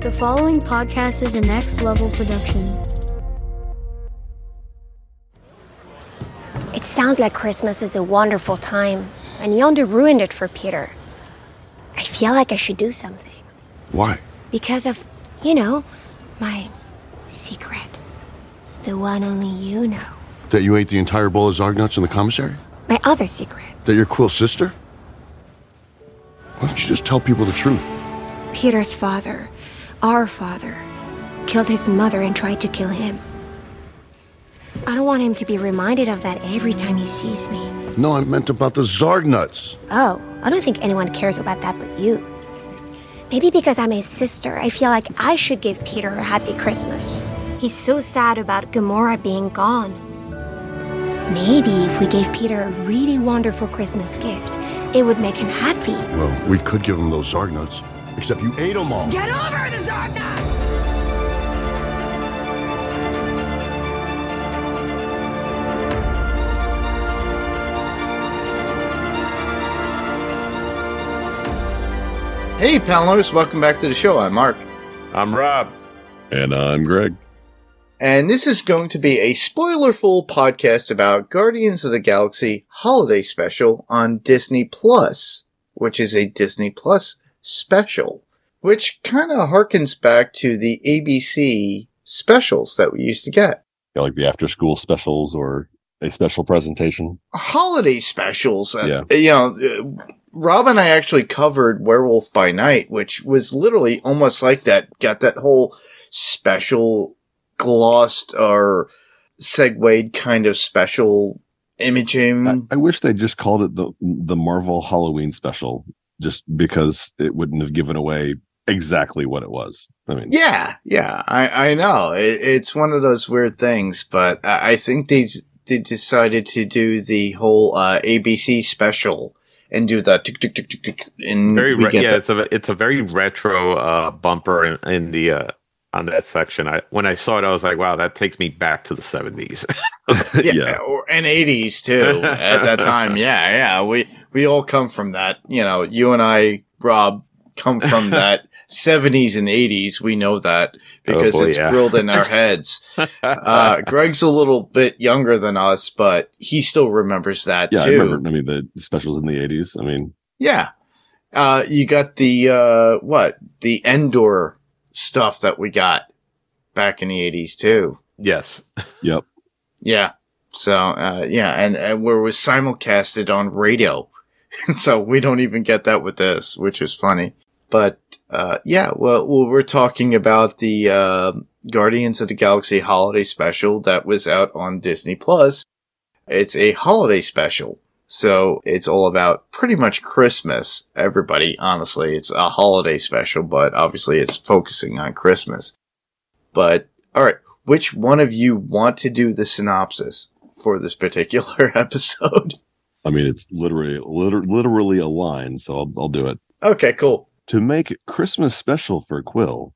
The following podcast is a next level production. It sounds like Christmas is a wonderful time, and Yondu ruined it for Peter. I feel like I should do something. Why? Because of, you know, my secret. The one only you know. That you ate the entire bowl of Zarg nuts in the commissary? My other secret. That you're Quill's sister? Why don't you just tell people the truth? Peter's father, our father, killed his mother and tried to kill him. I don't want him to be reminded of that every time he sees me. No, I meant about the Zarg nuts. Oh, I don't think anyone cares about that but you. Maybe because I'm his sister, I feel like I should give Peter a happy Christmas. He's so sad about Gamora being gone. Maybe if we gave Peter a really wonderful Christmas gift, it would make him happy. Well, we could give him those Zarg nuts. Except you ate them all. Get over the Zarg nuts! Hey, Paliners, welcome back to the show. I'm Mark. I'm Rob. And I'm Greg. And this is going to be a spoiler-full podcast about Guardians of the Galaxy Holiday Special on Disney Plus, which is a Disney Plus special, which kind of harkens back to the ABC specials that we used to get. Yeah, like the after school specials or a special presentation. Holiday specials. uh, Yeah. You know, uh, Rob and I actually covered Werewolf by Night, which was literally almost like that. Got that whole special glossed or segued kind of special imaging. I, I wish they just called it the the Marvel Halloween special, just because it wouldn't have given away exactly what it was. I mean, Yeah, yeah, I, I know. It, it's one of those weird things, but I, I think they, they decided to do the whole uh, ABC special and do the tick tick tick tick tick. And Very re- yeah, the- it's a it's a very retro uh, bumper in, in the uh, on that section. I when I saw it, I was like, wow, that takes me back to the seventies. yeah, yeah. or and eighties too at that time. Yeah, yeah. We we all come from that. You know, you and I, Rob, come from that seventies and eighties. We know that because boy, it's yeah. grilled in our heads. uh, Greg's a little bit younger than us, but he still remembers that yeah. I remember. I mean, the specials in the '80s. I mean, Yeah. Uh, you got the, uh, what? The Endor stuff that we got back in the 80s too. yes, yep. Yeah. So, uh, yeah, and, and where it was simulcasted on radio. so we don't even get that with this, which is funny. But, uh, yeah, well, well we're talking about the, uh, Guardians of the Galaxy holiday special that was out on Disney Plus. It's a holiday special. So it's all about pretty much Christmas. Everybody, honestly, it's a holiday special, but obviously it's focusing on Christmas. But, alright, which one of you want to do the synopsis for this particular episode? I mean, it's literally liter- literally a line, so I'll, I'll do it. Okay, cool. To make Christmas special for Quill,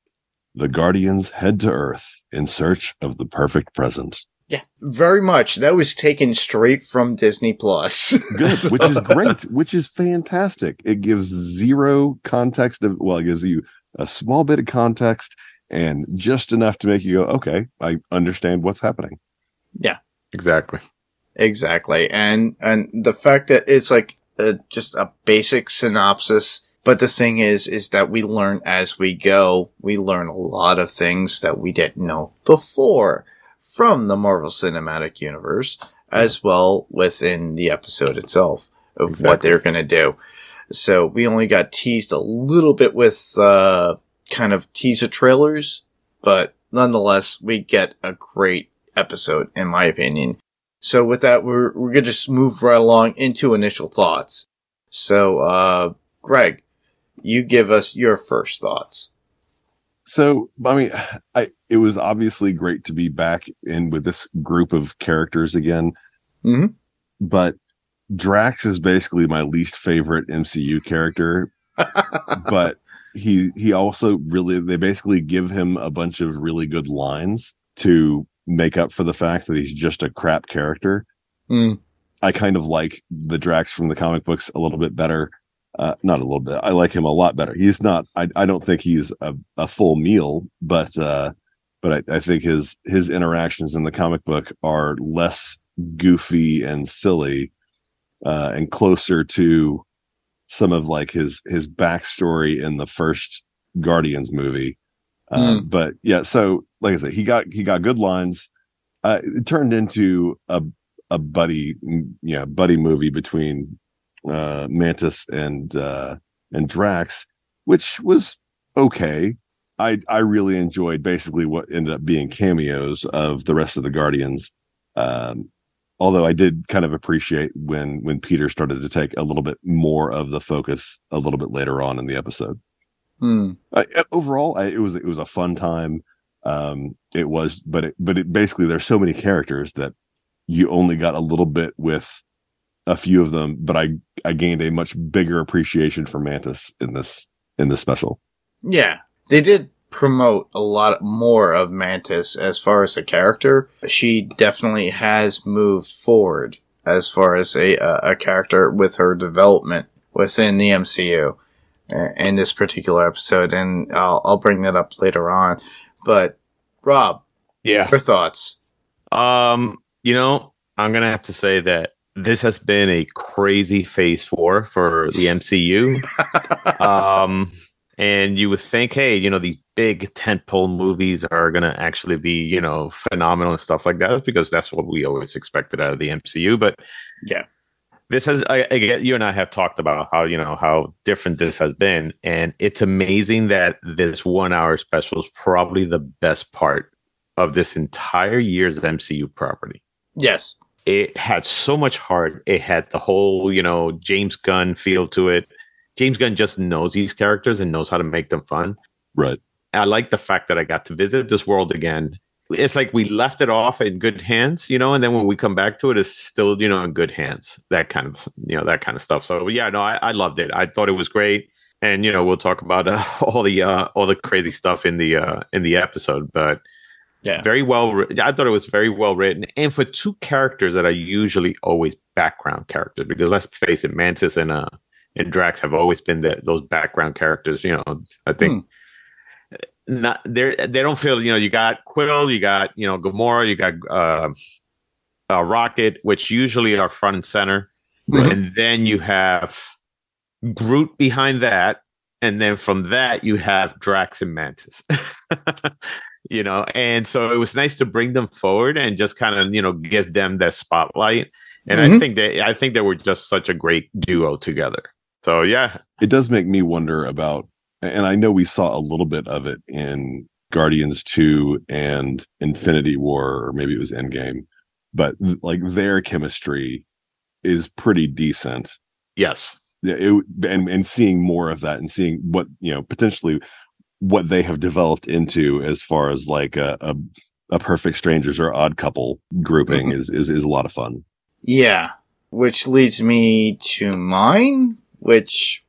the Guardians head to Earth in search of the perfect present. Yeah, very much. That was taken straight from Disney Plus. Good, which is great, which is fantastic. It gives zero context of well, it gives you a small bit of context and just enough to make you go, okay, I understand what's happening. Yeah. Exactly. Exactly. And and the fact that it's like a, just a basic synopsis, but the thing is is that we learn as we go. We learn a lot of things that we didn't know before from the Marvel Cinematic Universe as well within the episode itself of what they're going to do. So we only got teased a little bit with uh kind of teaser trailers, but nonetheless we get a great episode in my opinion. So with that, we're, we're going to just move right along into initial thoughts. So, uh, Greg, you give us your first thoughts. So, I mean, I it was obviously great to be back in with this group of characters again. Mhm. But Drax is basically my least favorite MCU character but he he also really they basically give him a bunch of really good lines to make up for the fact that he's just a crap character. Mm. I kind of like the Drax from the comic books a little bit better. Uh, not a little bit. I like him a lot better. He's not. I, I don't think he's a, a full meal, but uh, but I, I think his his interactions in the comic book are less goofy and silly, uh, and closer to some of like his his backstory in the first Guardians movie. Uh, But yeah, so like I said, he got he got good lines. Uh, it turned into a a buddy, mm, yeah, buddy movie between uh, Mantis and uh, and Drax, which was okay. I I really enjoyed basically what ended up being cameos of the rest of the Guardians. Um, although I did kind of appreciate when when Peter started to take a little bit more of the focus a little bit later on in the episode. Hmm. I, overall, I, it was it was a fun time. Um, it was, but it, but it basically there's so many characters that you only got a little bit with a few of them. But I I gained a much bigger appreciation for Mantis in this in this special. Yeah, they did promote a lot more of Mantis as far as a character. She definitely has moved forward as far as a a a character with her development within the MCU in this particular episode, and I'll I'll bring that up later on. But Rob, Yeah. your thoughts? Um, you know, I'm gonna have to say that this has been a crazy phase four for the MCU. um, and you would think, hey, you know, these big tentpole movies are gonna actually be, you know, phenomenal and stuff like that, because that's what we always expected out of the MCU. But Yeah. This has I, I get you and I have talked about how you know how different this has been, and it's amazing that this one hour special is probably the best part of this entire year's MCU property Yes. it had so much heart. It had the whole, you know, James Gunn feel to it. James Gunn just knows these characters and knows how to make them fun. Right. I like the fact that I got to visit this world again. It's like we left it off in good hands, you know, and then when we come back to it, it's still, you know, in good hands. That kind of, you know, that kind of stuff. So yeah, no, I, I loved it. I thought it was great, and you know, we'll talk about uh, all the uh, all the crazy stuff in the uh, in the episode, but Yeah. very well i thought it was very well written and for two characters that are usually always background characters because let's face it mantis and uh and drax have always been the, those background characters you know i think not they they don't feel you know you got quill you got you know gamora you got uh, uh rocket which usually are front and center. Mhm. and then you have groot behind that. And then from that you have drax and mantis. You know and so it was nice to bring them forward and just kind of you know give them that spotlight. And i Mhm. think that i think they were just such a great duo together. So yeah. It does make me wonder about, and I know we saw a little bit of it in Guardians 2 and Infinity War, or maybe it was Endgame, but like their chemistry is pretty decent. yes Yeah, it, and and seeing more of that and seeing what you know potentially what they have developed into as far as like a a, a perfect strangers or odd couple grouping mm-hmm. is, is is a lot of fun. Yeah, which leads me to mine, which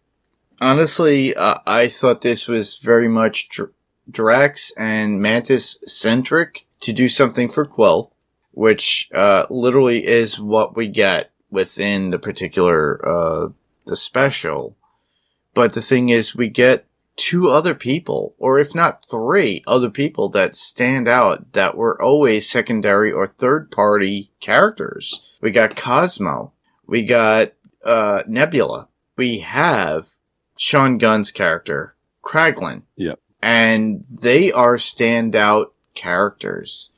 honestly, uh, I thought this was very much Dr- Drax and Mantis centric to do something for Quill, which uh, literally is what we get within the particular uh, the special. But the thing is, we get two other people, or if not three other people that stand out that were always secondary or third party characters. We got Cosmo. We got uh, Nebula. We have Sean Gunn's character, Kraglin. Yep. And they are standout characters.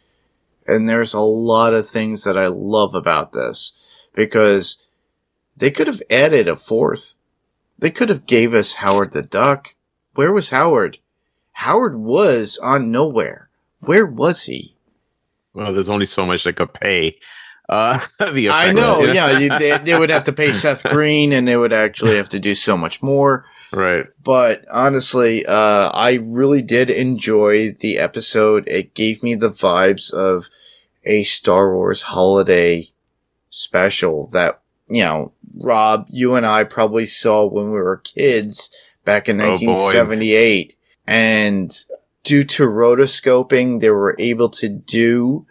And there's a lot of things that I love about this because they could have added a fourth. They could have gave us Howard the Duck. Where was Howard? Howard was on nowhere. Where was he? well there's only so much they could pay uh the I know, yeah. you- They, they would have to pay Seth Green and they would actually have to do so much more. right But honestly, uh, I really did enjoy the episode. It gave me the vibes of a Star Wars holiday special that, you know, Rob, you and I probably saw when we were kids back in Oh, boy. 1978. And due to rotoscoping, they were able to do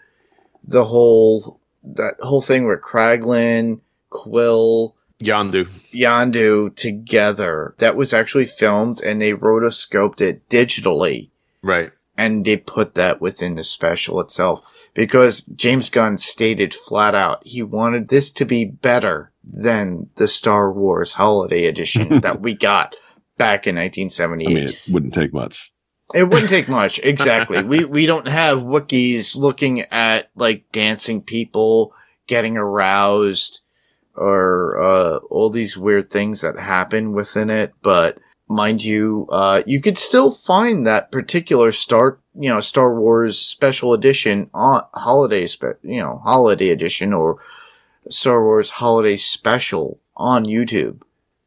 the whole, that whole thing with Kraglin, Quill, Yondu. Yandu together. That was actually filmed and they rotoscoped it digitally Right. and they put that within the special itself because James Gunn stated flat out he wanted this to be better than the Star Wars Holiday Edition that we got back in 1978. I mean, it wouldn't take much. It wouldn't take much. Exactly. we we don't have Wookiees looking at like dancing people getting aroused or uh all these weird things that happen within it, but mind you, uh you could still find that particular Star you know, Star Wars special edition on holiday spe- you know, holiday edition or Star Wars holiday special on YouTube.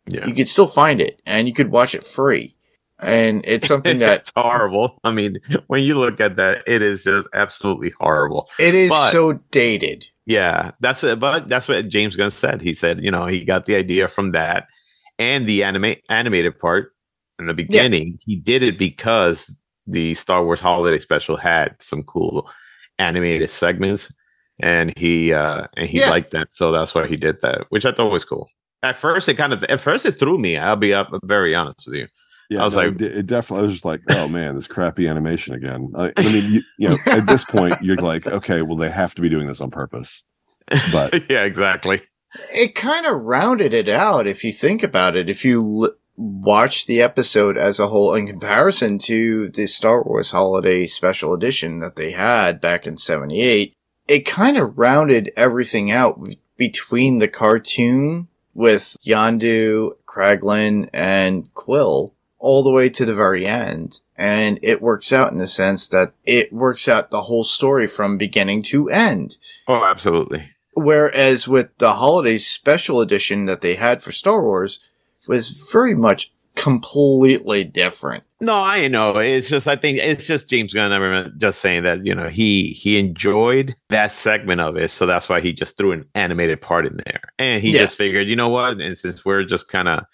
Yeah. You could still find it and you could watch it free. And it's something that's horrible. I mean, when you look at that, it is just absolutely horrible. It is But- so dated. Yeah, that's it. But that's what James Gunn said. He said, you know, he got the idea from that and the anime animated part in the beginning. He did it because the Star Wars Holiday Special had some cool animated segments, and he uh and he Yeah. liked that, so that's why he did that, which I thought was cool. At first, it kind of at first it threw me. I'll be up very honest with you. Yeah, I was no, like- it, it definitely. I was just like, oh man, this crappy animation again. I, I mean, you, you know, at this point, you're like, okay, well, they have to be doing this on purpose. But yeah, exactly. It kind of rounded it out if you think about it. If you l- watch the episode as a whole in comparison to the Star Wars Holiday Special Edition that they had back in 78, it kind of rounded everything out between the cartoon with Yondu, Kraglin, and Quill all the way to the very end. And it works out in the sense that it works out the whole story from beginning to end. Oh, absolutely. Whereas with the holiday special edition that they had for Star Wars was very much completely different. No, I know. It's just I think it's just James Gunn. I remember just saying that you know he he enjoyed that segment of it, so that's why he just threw an animated part in there, and he Yeah. just figured, you know what? And since we're just kind of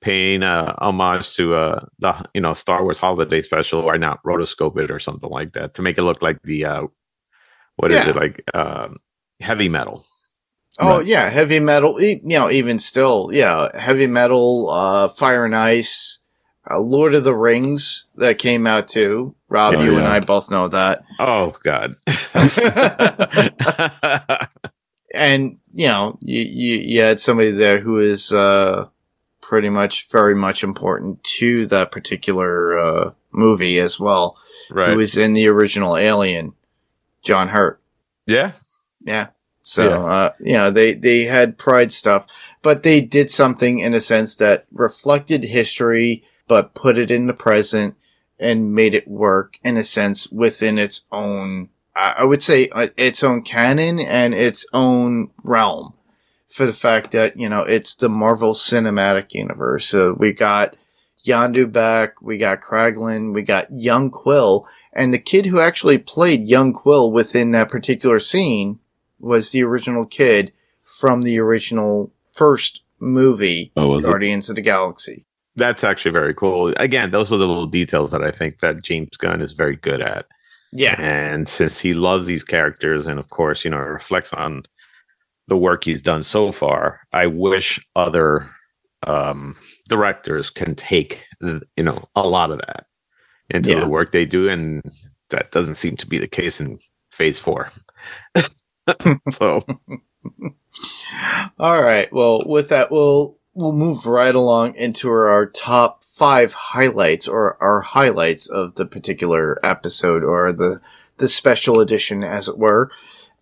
paying uh, homage to uh the you know Star Wars Holiday Special, why not rotoscope it or something like that to make it look like the uh what is Yeah. it like um heavy metal? Oh yeah, heavy metal. You know, even still, yeah, heavy metal, uh, Fire and Ice, uh, Lord of the Rings that came out too. Rob, Oh, you and. I both know that. Oh God. and you know you, you you had somebody there who is uh pretty much very much important to that particular uh movie as well right. who was in the original alien john hurt yeah. yeah so Yeah. uh you know they they had pride stuff but they did something in a sense that reflected history but put it in the present and made it work in a sense within its own I would say uh, its own canon and its own realm for the fact that, you know, it's the Marvel Cinematic Universe. So we got Yondu back, we got Kraglin, we got Young Quill, and the kid who actually played Young Quill within that particular scene was the original kid from the original first movie, oh, was it? Guardians of the Galaxy. That's actually very cool. Again, those are the little details that I think that James Gunn is very good at. Yeah. And since he loves these characters and of course, you know, it reflects on the work he's done so far, I wish other um directors can take you know a lot of that into Yeah. the work they do and that doesn't seem to be the case in phase 4. so, All right. Well, with that, we'll we'll move right along into our top five highlights or our highlights of the particular episode or the the special edition, as it were.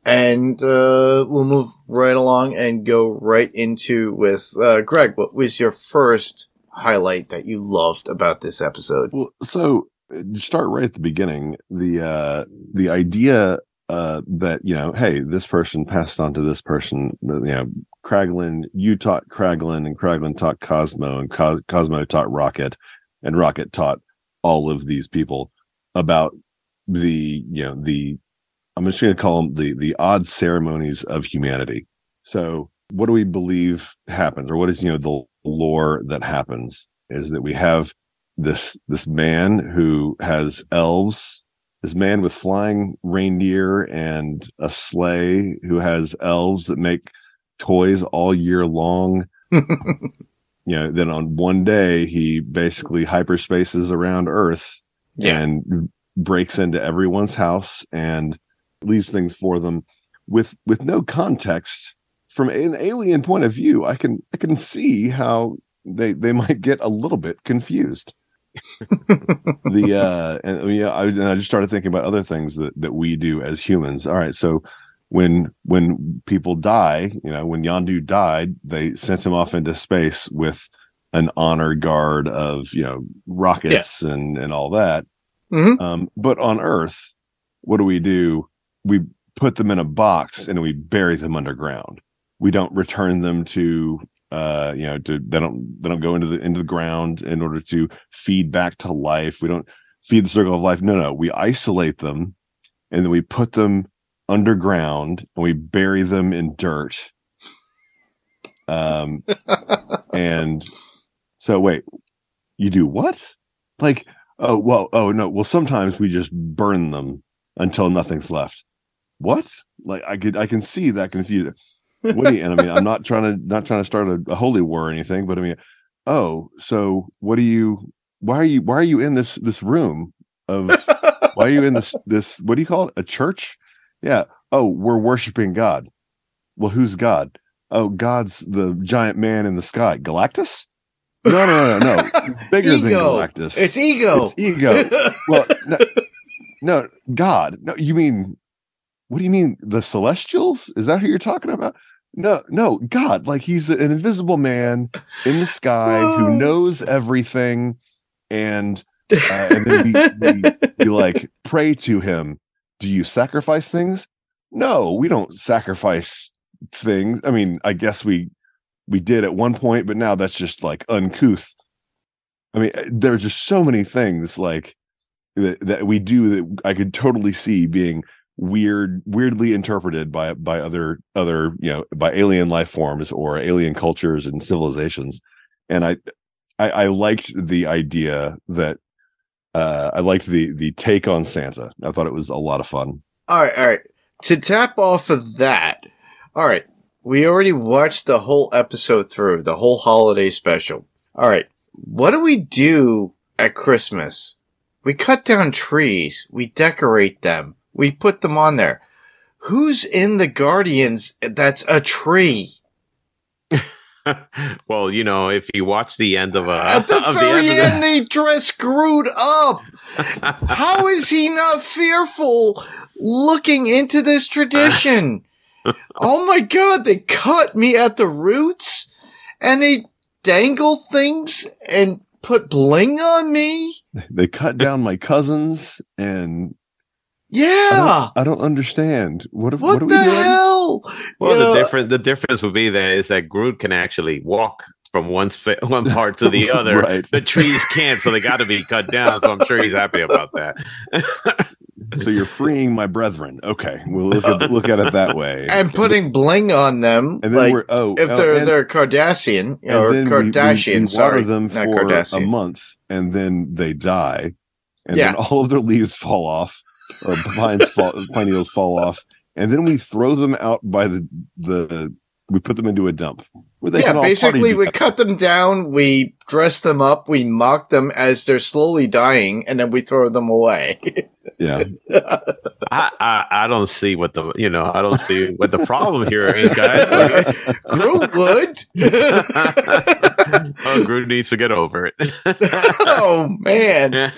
And uh, we'll move right along and go right into with uh, Greg. What was your first highlight that you loved about this episode? Well, so start right at the beginning. The uh the idea uh that, you know, hey, this person passed on to this person, you know, Kraglin, you taught Kraglin and Kraglin taught Cosmo and Cos- Cosmo taught Rocket and Rocket taught all of these people about the, you know, the I'm just going to call them the the odd ceremonies of humanity. So, what do we believe happens or what is, you know, the lore that happens is that we have this this man who has elves this man with flying reindeer and a sleigh who has elves that make toys all year long you know, then on one day he basically hyperspaces around Earth Yeah. and breaks into everyone's house and leaves things for them with with no context. From an alien point of view i can i can see how they they might get a little bit confused. The uh and yeah I, and I just started thinking about other things that that we do as humans. All right so when when people die you know when yondu died they sent him off into space with an honor guard of you know rockets and and all that. Mhm. um but on earth what do we do we put them in a box and we bury them underground. We don't return them to uh you know to they don't they don't go into the into the ground in order to feed back to life. We don't feed the circle of life. No no. We isolate them and then we put them underground and we bury them in dirt. Um and so wait you do what? Like oh well oh no. Well sometimes we just burn them until nothing's left. What? Like i could i can see that confusion. What do you and i mean i'm not trying to not trying to start a, a holy war or anything but i mean oh so what do you why are you why are you in this this room of why are you in this this what do you call it? A church? Yeah. Oh we're worshiping god. Well who's god? Oh god's the giant man in the sky. Galactus? No no no no, no. bigger than galactus. It's ego. It's ego. well no, no god. No you mean what do you mean the celestials? Is that who you're talking about? No no god. Like he's an invisible man in the sky who knows everything and uh, and then we, we, we like pray to him. Do you sacrifice things? No we don't sacrifice things. I mean i guess we we did at one point but now that's just like uncouth. I mean there are just so many things like that, we do that i could totally see being weird weirdly interpreted by by other other you know by alien life forms or alien cultures and civilizations and i i, I liked the idea that uh i liked the the take on santa i thought it was a lot of fun All right, all right. To tap off of that, all right. We already watched the whole episode through, the whole holiday special. All right. What do we do at Christmas? We cut down trees. We decorate them. We put them on there. Who's in the Guardians that's a tree? well, you know, if you watch the end of a At the very of end, they dress screwed up. How is he not fearful looking into this tradition? oh my god, they cut me at the roots and they dangle things and put bling on me? they cut down my cousins and I Yeah. don't, I don't understand what what, What, are the we doing hell? Well, You the know, difference the difference would be that is that Groot can actually walk from one sp- one part to the other. Right. The trees can't, so they got to be cut down. So I'm sure he's happy about that. so you're freeing my brethren okay we'll look at, look at it that way and putting bling on them. and then like, we're oh if oh, they're and- they're Kardashian or then we- we- we Kardashian, water sorry, them not for a month and then they die and Yeah. then all of their leaves fall off or pines fall pine needles fall off and then we throw them out by the the we put them into a dump where they yeah, all basically, we cut them down, we dress them up, we mock them as they're slowly dying, and then we throw them away. yeah I, I I don't see what the you know I don't see what the problem here is, guys. Like, Groot would. oh, Groot needs to get over it. oh man!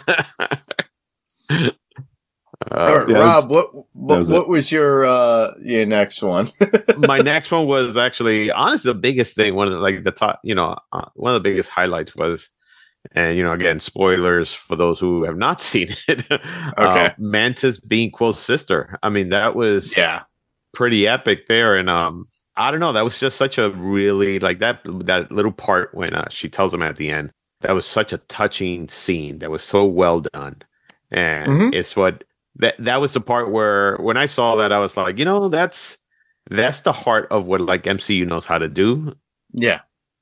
Uh, All right, yeah, Rob, what what was what was your uh your next one? my next one was actually honestly the biggest thing one of the like the top you know uh, one of the biggest highlights was and you know again spoilers for those who have not seen it Okay. uh, mantis being quill's sister i mean that was yeah, pretty epic there and um i don't know that was just such a really like that that little part when uh, she tells him at the end that was such a touching scene that was so well done and Mhm. it's what that that was the part where when i saw that i was like you know that's that's the heart of what like mcu knows how to do yeah,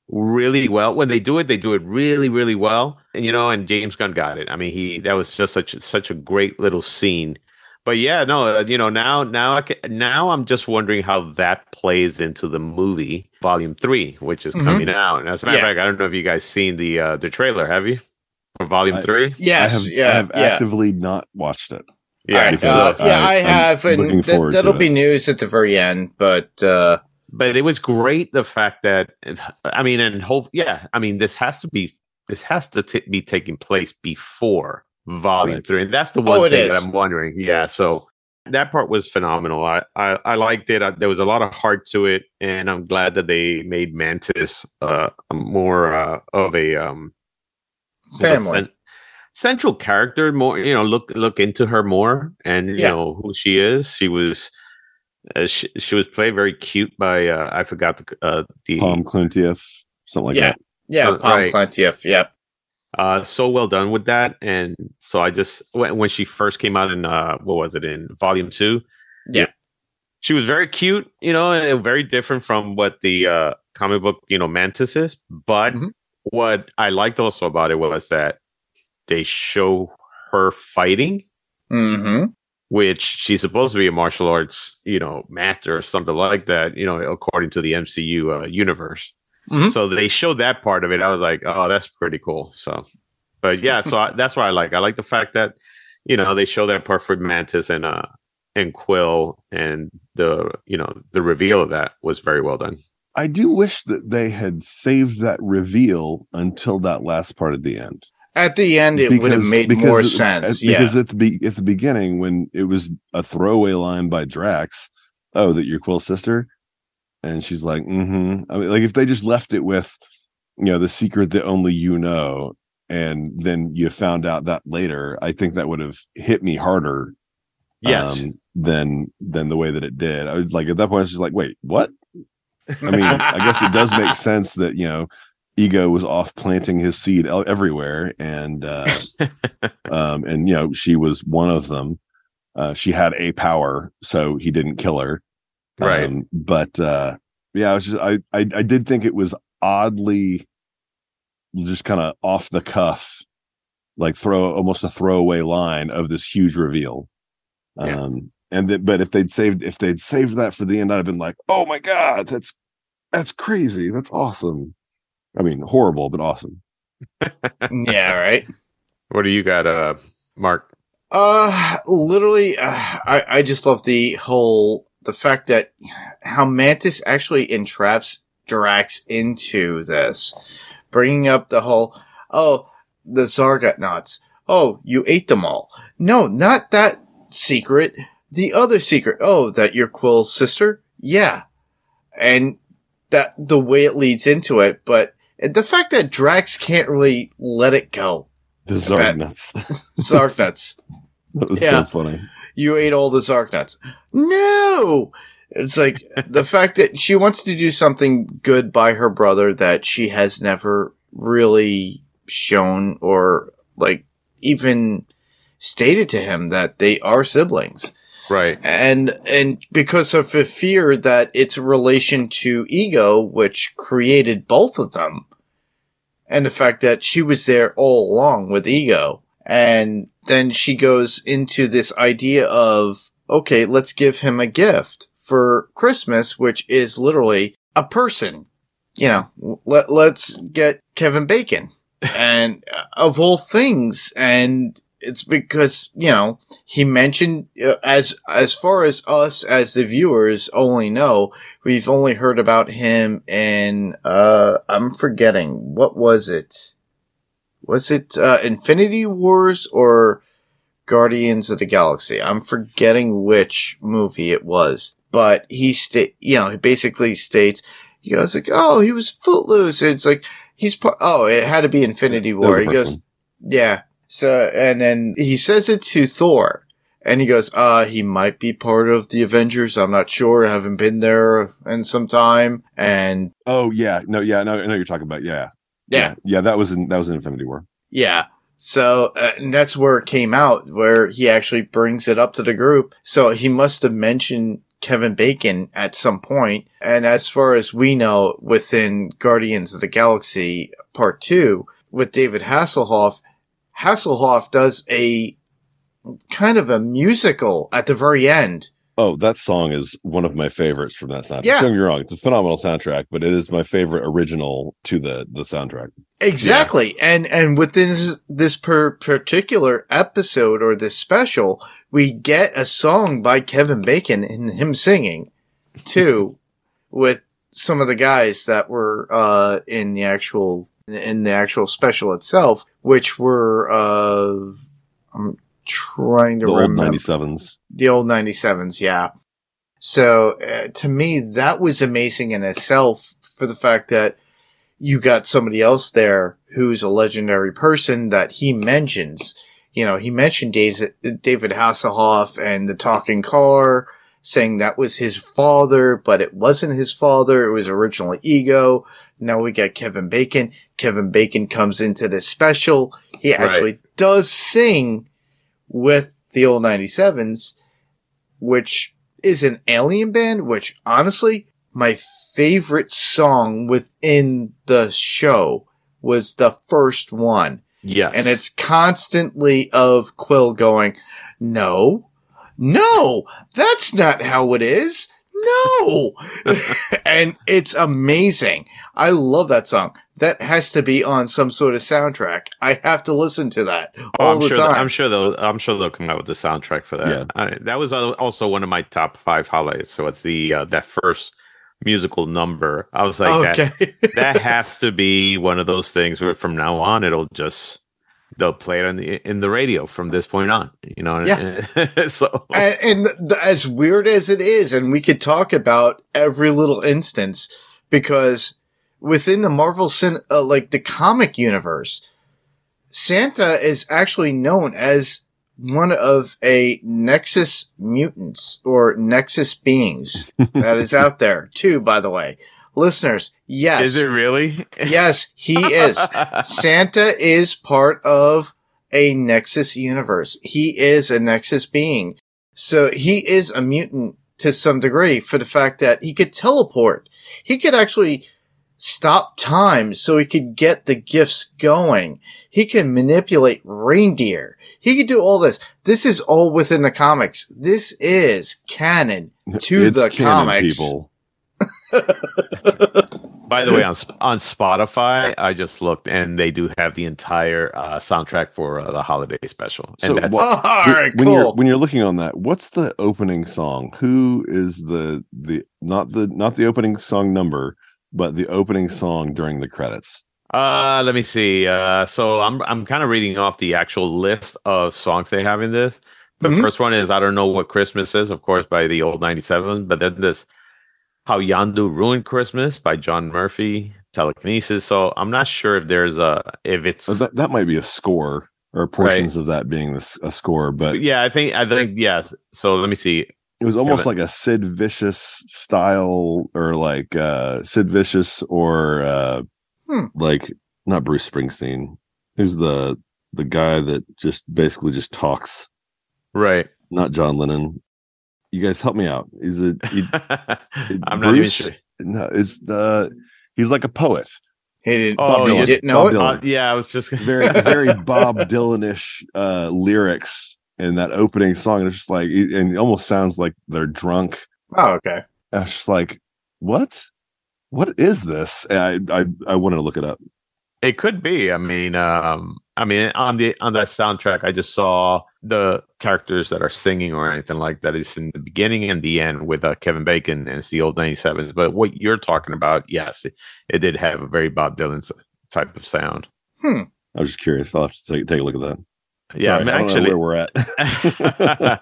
really well when they do it they do it really really well and you know and james gunn got it i mean he that was just such such a great little scene but yeah, no, uh, you know, now now I can, now I'm just wondering how that plays into the movie Volume Three, which is Mhm. coming out. And as a matter Yeah. of fact, I don't know if you guys seen the uh, the trailer. Have you for Volume I- Three? Yes, I have, yeah, I have yeah. actively not watched it. Yeah, Alright, because uh, yeah, I- I, I'm have, and forward that, to that'll it. be news at the very end. But uh, but it was great the fact that I mean, and hope yeah, I mean, this has to be this has to t- be taking place before Volume Right. Three, and that's the one Oh, thing that I'm wondering. Yeah, so that part was phenomenal. I I, I liked it. I, there was a lot of heart to it, and I'm glad that they made Mantis uh more uh, of a um of a family. Cen- central character more you know look look into her more and you Yeah. know who she is she was uh, she, she was played very cute by uh i forgot the uh the Pom Klementieff, something like Yeah. that. yeah, uh, Pom right. Klementieff. Yep. uh so well done with that and so i just when, when she first came out in uh what was it in volume two Yeah. she was very cute you know and very different from what the uh comic book you know mantis is but Mhm. what i liked also about it was that they show her fighting Mm-hmm. which she's supposed to be a martial arts, you know, master or something like that, you know, according to the MCU uh, universe. Mhm. So they showed that part of it. I was like, oh, that's pretty cool. So, but yeah, so I, that's what I like. I like the fact that, you know, they show that part for Mantis and uh and Quill and the you know the reveal of that was very well done. I do wish that they had saved that reveal until that last part at the end. At the end, it would have made more sense. at- yeah. Because at the be- at the beginning, when it was a throwaway line by Drax, "Oh, that your Quill sister," and she's like, "Mm-hmm." I mean, like if they just left it with, you know, the secret that only you know, and then you found out that later, I think that would have hit me harder Yes. um, than than the way that it did. I was like at that point, I was just like, wait, what? I mean, I guess it does make sense that you know, ego was off planting his seed everywhere, and uh, um, and you know, she was one of them. Uh, she had a power, so he didn't kill her. Right. Um, but uh, yeah, I was just I, I I did think it was oddly just kind of off the cuff, like throw almost a throwaway line of this huge reveal. Yeah. Um, and that, but if they'd saved if they'd saved that for the end, I'd have been like, oh my god, that's that's crazy, that's awesome. I mean, horrible, but awesome. yeah, right. what do you got, uh, Mark? Uh, literally, uh, I I just love the whole the fact that how Mantis actually entraps Drax into this, bringing up the whole oh the Zarg nuts. Oh, you ate them all. No, not that secret. The other secret. Oh, that your Quill's sister. Yeah, and that the way it leads into it, but the fact that Drax can't really let it go. The I Zarg nuts. Zarg nuts. that was Yeah. so funny. you ate all the Zarg nuts. No! It's like the fact that she wants to do something good by her brother that she has never really shown or like even stated to him that they are siblings. Right. And and because of the fear that it's a relation to ego which created both of them and the fact that she was there all along with ego. And then she goes into this idea of okay let's give him a gift for christmas which is literally a person. You know let, let's get kevin bacon. And uh, of all things. And it's because you know he mentioned uh, as as far as us as the viewers only know we've only heard about him in uh i'm forgetting what was it was it uh infinity wars or guardians of the galaxy i'm forgetting which movie it was but he sta- you know he basically states he goes like oh he was footloose it's like he's part oh it had to be infinity war he goes one. yeah. So, and then he says it to Thor. And he goes, uh, he might be part of the Avengers. I'm not sure. I haven't been there in some time. And Oh yeah, no, yeah, no, I know you're talking about. Yeah, yeah, yeah. That was in that was in Infinity War. yeah. So, uh, and that's where it came out, where he actually brings it up to the group. So he must have mentioned Kevin Bacon at some point. And as far as we know, within Guardians of the Galaxy Part 2, with David Hasselhoff, Hasselhoff does a kind of a musical at the very end. Oh, that song is one of my favorites from that soundtrack. Yeah. Don't get me wrong; it's a phenomenal soundtrack, but it is my favorite original to the the soundtrack. Exactly. And and within this, this per particular episode or this special, we get a song by Kevin Bacon and him singing too with some of the guys that were uh in the actual in the actual special itself, which were uh I'm trying to The old remember ninety sevens. the old 97s, yeah. So uh, to me, that was amazing in itself for the fact that you got somebody else there who's a legendary person that he mentions. You know, he mentioned David Hasselhoff and the talking car, saying that was his father, but it wasn't his father. It was originally Ego. Now we got Kevin Bacon. Kevin Bacon comes into this special. He actually does sing with the old 97s, which is an alien band, which honestly, my favorite song within the show was the first one. Yes. And it's constantly of Quill going, no, no, that's not how it is. No. and it's amazing. I love that song. That has to be on some sort of soundtrack. I have to listen to that Oh, all I'm the sure. time. I'm sure they'll. I'm sure they'll come out with the soundtrack for that. Yeah. I, that was also one of my top five highlights. So it's the uh, that first musical number. I was like, that, okay. that has to be one of those things where from now on it'll just they'll play it in the in the radio from this point on. You know. Yeah. so and, and th- as weird as it is, and we could talk about every little instance because within the Marvel, cin- uh, like the comic universe, Santa is actually known as one of a Nexus mutants or Nexus beings that is out there too. By the way, listeners, yes, is it really? yes, he is. Santa is part of a Nexus universe. He is a Nexus being. So he is a mutant to some degree for the fact that he could teleport. He could actually stop time so he could get the gifts going. He can manipulate reindeer. He could do all this. This is all within the comics. This is canon to It's the canon, comics. people. By the way, on on Spotify, I just looked and they do have the entire uh, soundtrack for uh, the holiday special, and So that's what- all When- when cool. you're when you're looking on that, what's the opening song? Who is the the not the not the opening song number, but the opening song during the credits? Uh, let me see. Uh, so I'm I'm kind of reading off the actual list of songs they have in this. The Mhm. first one is I don't know what Christmas is, of course, by the old '97. But then this How Yondu Ruined Christmas by John Murphy, Telekinesis. So I'm not sure if there's a if it's Uh, That that might be a score or portions of that being this a score, but yeah. I think I think yes. So let me see. it was almost but- like a Sid Vicious style, or like uh Sid Vicious, or uh Hmm. like not Bruce Springsteen. Who's the the guy that just basically just talks? Right. Not John Lennon. You guys help me out. He's it? he, I'm not even Bruce? sure. no, it's the he's like a poet. He didn't, Oh, you yeah. didn't know Bob it? Dylan. Uh, yeah, I was just Very very Bob Dylan-ish uh lyrics in that opening song. It's just like and it almost sounds like they're drunk. Oh, okay. I was just like, what? What is this? And I I, I wanted to look it up. It could be. I mean, um, I mean, on the on that soundtrack, I just saw the characters that are singing or anything like that. It's in the beginning and the end with uh, Kevin Bacon, and it's the old '97s. But what you're talking about, yes, it, it did have a very Bob Dylan type of sound. I was just curious. I'll have to take, take a look at that. Yeah, Sorry, I'm I don't know actually, where we're at.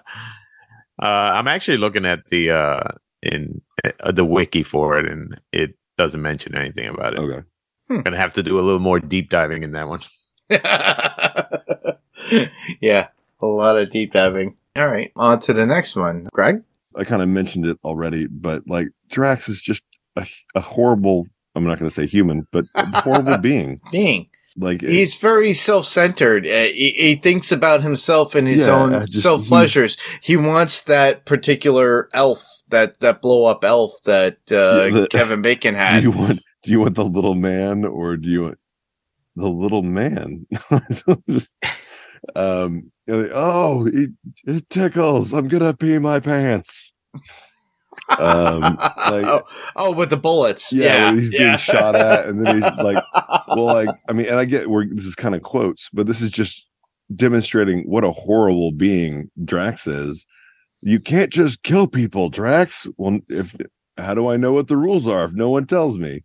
uh, I'm actually looking at the uh, in uh, the wiki for it, and it doesn't mention anything about it. okay. I'm gonna have to do a little more deep diving in that one. yeah, a lot of deep diving. All right, on to the next one. Greg? I kind of mentioned it already, but like Drax is just a, a horrible. I'm not going to say human, but a horrible being. Being. Like He's very self centered. Uh, he, he thinks about himself and his Yeah, own self pleasures. He wants that particular elf, that, that blow up elf that uh, Yeah, the- Kevin Bacon do had. you want do you want the little man or do you want the little man? um, oh, it, it tickles. I'm gonna pee my pants. Um, like- oh, oh, with the bullets. Yeah, Yeah, he's yeah. being shot at, and then he's like, well, like, I mean, and I get where this is kind of quotes, but this is just demonstrating what a horrible being Drax is. You can't just kill people, Drax. Well, if how do I know what the rules are if no one tells me?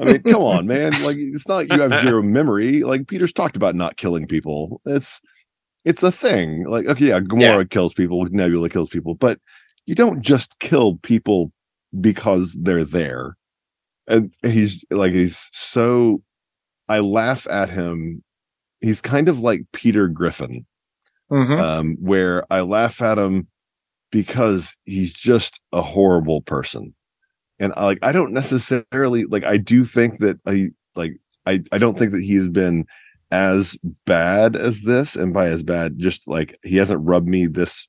I mean, come on, man. Like, it's not like you have zero memory. Like Peter's talked about not killing people. It's it's a thing. Like, okay, yeah, Gamora kills people, Nebula kills people, but you don't just kill people because they're there. And he's like he's so I laugh at him. He's kind of like Peter Griffin Mhm. um, where I laugh at him because he's just a horrible person. And I like I don't necessarily like I do think that I like I I don't think that he has been as bad as this and by as bad just like he hasn't rubbed me this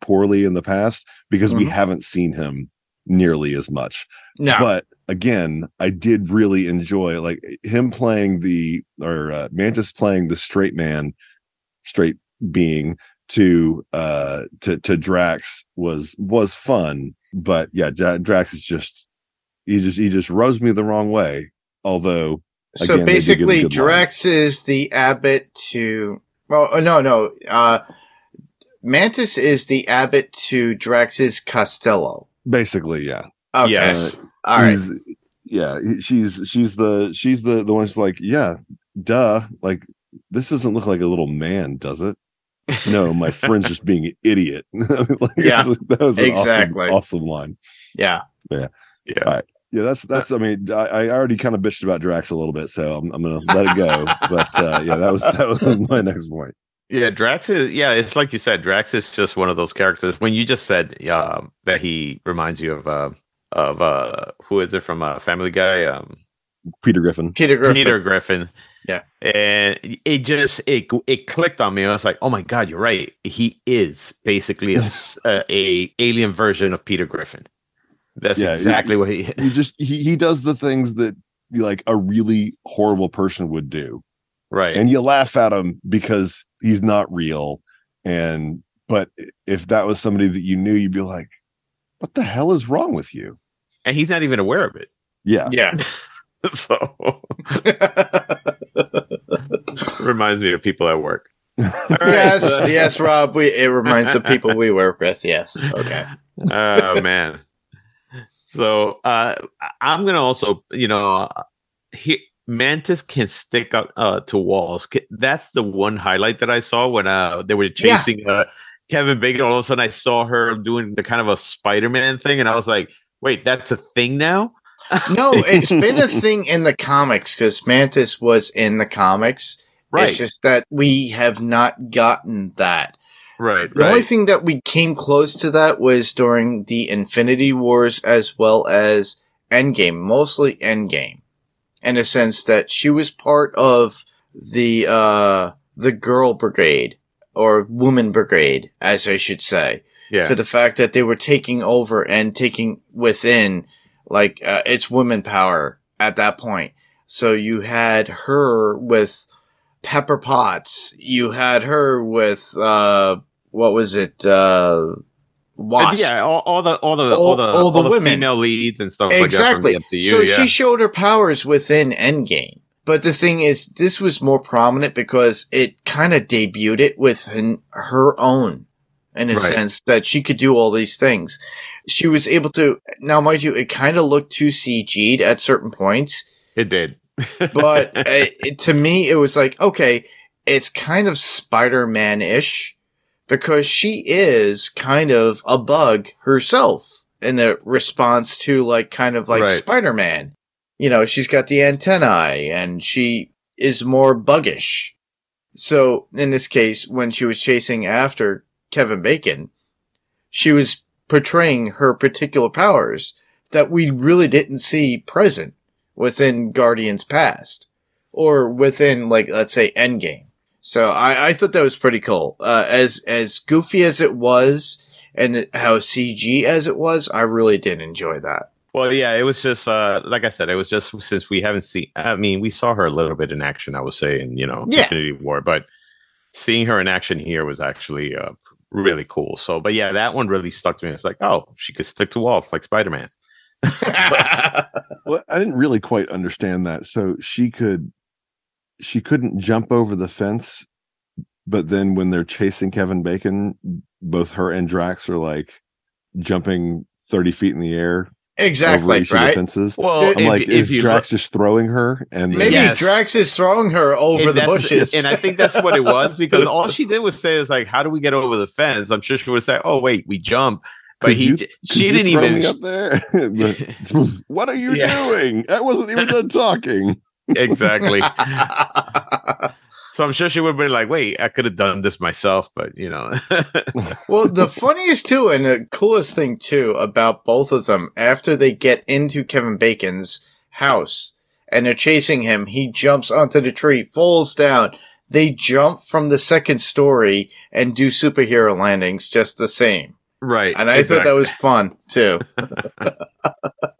poorly in the past because we Mhm. haven't seen him nearly as much. No, but again i did really enjoy like him playing the or uh, mantis playing the straight man straight being to uh to to drax was was fun but yeah drax is just he just he just rubs me the wrong way although so again, they do give him basically, good Drax is the Abbott to. Oh uh, no, no. Uh, Mantis is the Abbott to Drax's Costello. basically yeah Okay, Yes. all right. Yeah she's she's the she's the the one who's like yeah duh like this doesn't look like a little man does it no my friend's just being an idiot like, Yeah, that was an exactly. awesome, awesome line Yeah, Yeah. yeah Yeah, that's that's i mean i, I already kind of bitched about drax a little bit so i'm, I'm gonna let it go but uh yeah that was that was my next point Yeah, Drax is yeah, it's like you said, Drax is just one of those characters. When you just said um, that he reminds you of uh, of uh, who is it from uh, Family Guy? Um, peter griffin Peter Griffin. Peter Griffin. Yeah. and it just it it clicked on me. I was like, oh my god, you're right. He is basically a alien version of Peter Griffin. That's Yeah, exactly what he. he just he, he does the things that like a really horrible person would do Right. and you laugh at him because he's not real and but if that was somebody that you knew you'd be like what the hell is wrong with you and he's not even aware of it. yeah Yeah. so reminds me of people at work. All right. yes, yes, Rob. We it reminds of people we work with. Yes. Okay. oh man. So uh, I- I'm gonna also, you know, he Mantis can stick up uh, to walls. That's the one highlight that I saw when uh, they were Yeah. chasing uh, Kevin Bacon. All of a sudden, I saw her doing the kind of a Spider-Man thing, and I was like, "Wait, that's a thing now." No, it's been a thing in the comics because Mantis was in the comics. Right, It's just that we have not gotten that. right, The only thing that we came close to that was during the Infinity Wars as well as Endgame, mostly Endgame, in a sense that she was part of the uh the girl brigade or woman brigade, as I should say, yeah, for the fact that they were taking over and taking within like uh, it's women power at that point. So you had her with Pepper Potts. You had her with uh what was it? Uh Wasp. yeah. All, all the all the All- all, the all the women. female leads and stuff exactly. like the MCU. so yeah. she showed her powers within Endgame. But the thing is, this was more prominent because it kind of debuted it within her own, in a Right. sense that she could do all these things. She was able to. Now, mind you, it kind of looked too CG'd at certain points, it did. but uh, it, to me, it was like, okay, it's kind of Spider-Man ish because she is kind of a bug herself in a response to like kind of like Right. Spider-Man. You know, she's got the antennae and she is more buggish. So in this case, when she was chasing after Kevin Bacon, she was portraying her particular powers that we really didn't see present within Guardians past or within like let's say Endgame. So I, I thought that was pretty cool. Uh, as as goofy as it was and how CG as it was, I really did enjoy that. Well, yeah, it was just uh, like I said, it was just since we haven't seen. I mean, we saw her a little bit in action. I would say, in you know, Yeah. Infinity War, but seeing her in action here was actually uh, really cool. So, but yeah, that one really stuck to me. It's like, oh, she could stick to walls like Spider Man. Well, I didn't really quite understand that. So she could, she couldn't jump over the fence, but then when they're chasing Kevin Bacon, both her and Drax are like jumping thirty feet in the air over exactly, each right? fences. Well, I'm if, like, if is you Drax just throwing her? And then, Maybe Yes. Drax is throwing her over and the bushes. and I think that's what it was because all she did was say is like, "How do we get over the fence?" I'm sure she would say, "Oh wait, we jump," but Could he you- she didn't even. me up there. What are you Yeah. doing? I wasn't even done talking. exactly. So I'm sure she would have been like, "Wait, I could have done this myself," but you know, well, the funniest too, and the coolest thing too about both of them, after they get into Kevin Bacon's house and they're chasing him, he jumps onto the tree, falls down. They jump from the second story and do superhero landings just the same. right? And I thought that was fun too.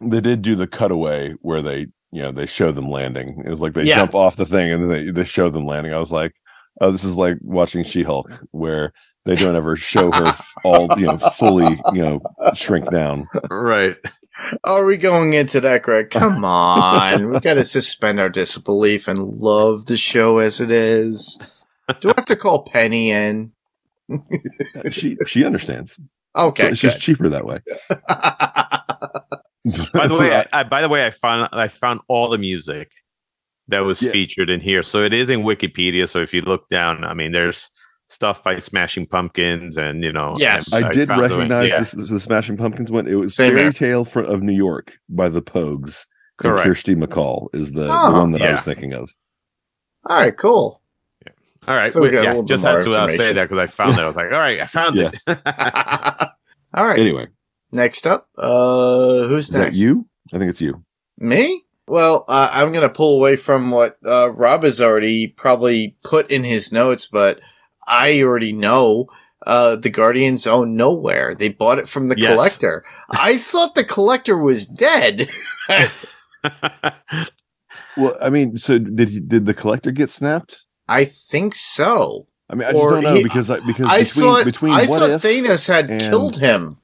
They did do the cutaway where they, you know, they show them landing. It was like they Yeah. jump off the thing and then they, they show them landing. I was like, oh, this is like watching She Hulk, where they don't ever show her all, you know, fully, you know, shrink down. right. Are we going into that, Greg? Come on. we got to suspend our disbelief and love the show as it is. Do I have to call Penny in? She she understands. Okay. it's just cheaper that way. By the way, I, I, by the way, I found I found all the music that was Yeah. featured in here. So it is in Wikipedia. So if you look down, I mean, there's stuff by Smashing Pumpkins, and you know, Yes. and I did found the- recognize yeah, this, the Smashing Pumpkins one. It was Same Fairy here. Tale for, of New York by the Pogues. Correct. Kirsty MacColl is the, Oh, the one that I was thinking of. All right, cool. All right, So we wait, got yeah, little just had to uh, say that because I found it. I was like, all right, I found Yeah. it. All right. Anyway, Next up, uh, who's is that next? you? I think it's you. Me? Well, uh, I'm going to pull away from what uh, Rob has already probably put in his notes, but I already know uh, the Guardians own Knowhere. They bought it from the Yes. collector. I thought the collector was dead. Well, I mean, so did he, did the collector get snapped? I think so. I mean, I just don't know he- because I, because I between thought between I what thought if Thanos had and- killed him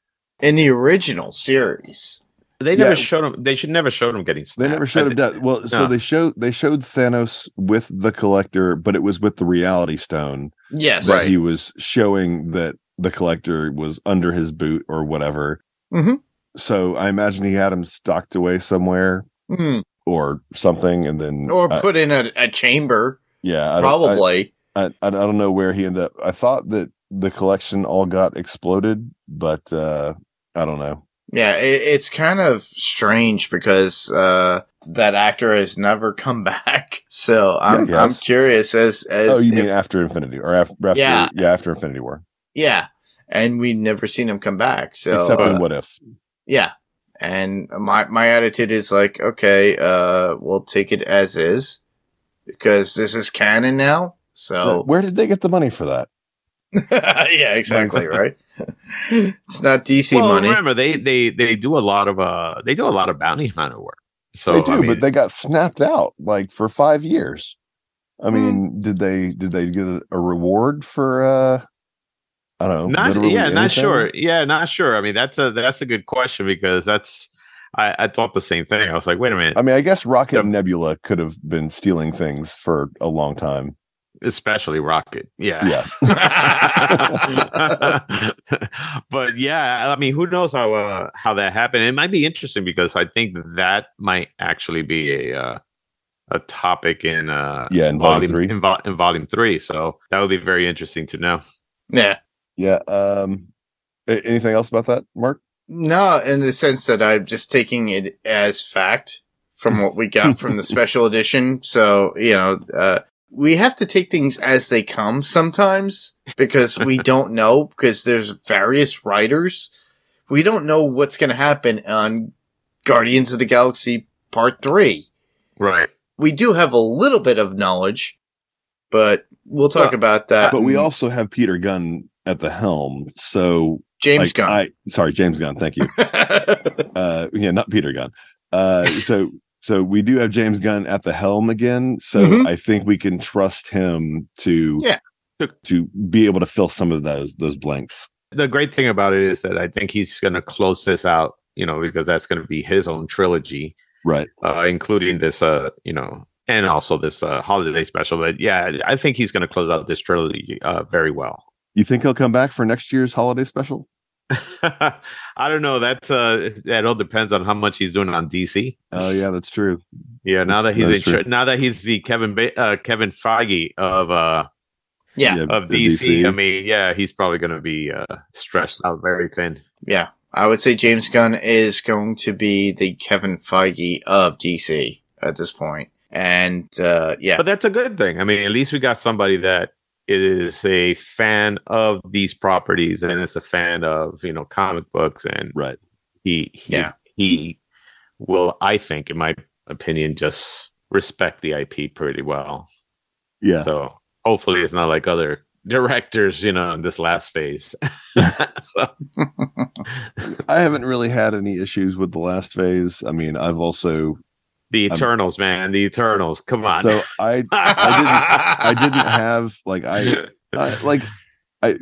in the original series. they never Yeah. showed him. They should never showed him getting. they never showed him thi- death. Well, so they showed they showed Thanos with the collector, but it was with the Reality Stone Yes. that he was showing that the collector was under his boot or whatever. Mhm. So I imagine he had him stocked away somewhere Hmm. or something, and then Or I- put in a, a chamber, yeah, I- probably. I, I, I don't know where he ended up. I thought that the collection all got exploded, but uh, I don't know. Yeah, it, it's kind of strange because uh, that actor has never come back. So I'm he I'm curious as as oh, you if- mean after Infinity or after, after Yeah. yeah. after Infinity War, yeah, and we've never seen him come back. So except uh, in What If. yeah, and my my attitude is like, okay, uh, we'll take it as is because this is canon now. So Where did they get the money for that? yeah, exactly right. it's not DC well, money. remember they they they do a lot of uh they do a lot of bounty hunter work. So they do, I mean, but they got snapped out like for five years. I Hmm. mean, did they did they get a, a reward for? uh I don't know. not literally yeah, not sure. Yeah, not sure. I mean, that's a that's a good question because that's I, I thought the same thing. I was like, wait a minute, I mean, I guess Rocket Yeah. Nebula could have been stealing things for a long time. Especially Rocket. Yeah. Yeah. but yeah, I mean, who knows how uh, how that happened? It might be interesting because I think that might actually be a uh, a topic in uh Yeah, in volume three. in, vol- in volume three. So that would be very interesting to know. yeah. Yeah. Um. a- Anything else about that, Mark? No, in the sense that I'm just taking it as fact from what we got from the special edition. So, you know, uh, we have to take things as they come sometimes because we don't know because there's various writers. We don't know what's going to happen on Guardians of the Galaxy Part 3. Right. We do have a little bit of knowledge, but we'll talk Well, about that. but we also have Peter Gunn at the helm, so James like, Gunn. I sorry, James Gunn. Thank you. uh yeah not peter gunn uh so So we do have James Gunn at the helm again. So Mhm. I think we can trust him to Yeah. to, to be able to fill some of those those blanks. the great thing about it is that I think he's going to close this out, you know, because that's going to be his own trilogy, Right. uh, including this, uh, you know, and also this uh, holiday special. But yeah, I think he's going to close out this trilogy uh, very well. You think he'll come back for next year's holiday special? I don't know. That's uh, that all depends on how much he's doing on DC. Oh yeah, that's true. Yeah, now that he's in, that's now that he's the Kevin ba- uh, Kevin Feige of uh Yeah. of the DC, I mean, yeah, he's probably going to be uh, stretched out very thin. Yeah. I would say James Gunn is going to be the Kevin Feige of DC at this point. And uh, yeah. But that's a good thing. I mean, at least we got somebody that is a fan of these properties and is a fan of you know comic books, and right. he, he Yeah. he will, I think, in my opinion, just respect the IP pretty well. Yeah. So hopefully, it's not like other directors, you know, in this last phase. so I haven't really had any issues with the last phase. I mean, I've also the I'm- Eternals, man, the Eternals. Come on. so I I didn't have like I, I like I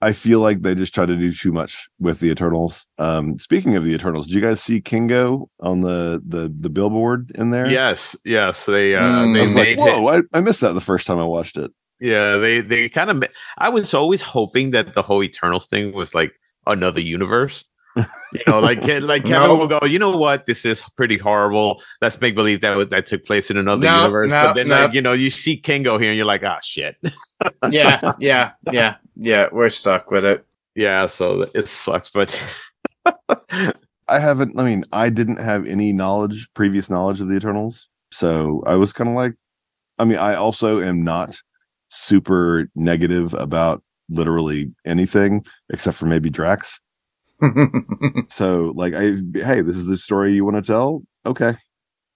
I feel like they just try to do too much with the Eternals. Um speaking of the Eternals, did you guys see Kingo on the the the billboard in there? yes, yes, they uh, Mm. I they was made like, it- whoa, I, I missed that the first time I watched it. Yeah, they they kind of. I was always hoping that the whole Eternals thing was like another universe. You know, like like Kevin No. will go. You know what? This is pretty horrible. Let's make believe that that took place in another No, universe. no, but then, no. like you know, you see Kingo here, and you're like, ah, shit. yeah. Yeah. Yeah. Yeah. We're stuck with it. yeah, so it sucks, but I haven't I mean, I didn't have any knowledge, previous knowledge of the Eternals. So I was kind of like I mean, I also am not super negative about literally anything except for maybe Drax. So like I hey, this is the story you want to tell? Okay.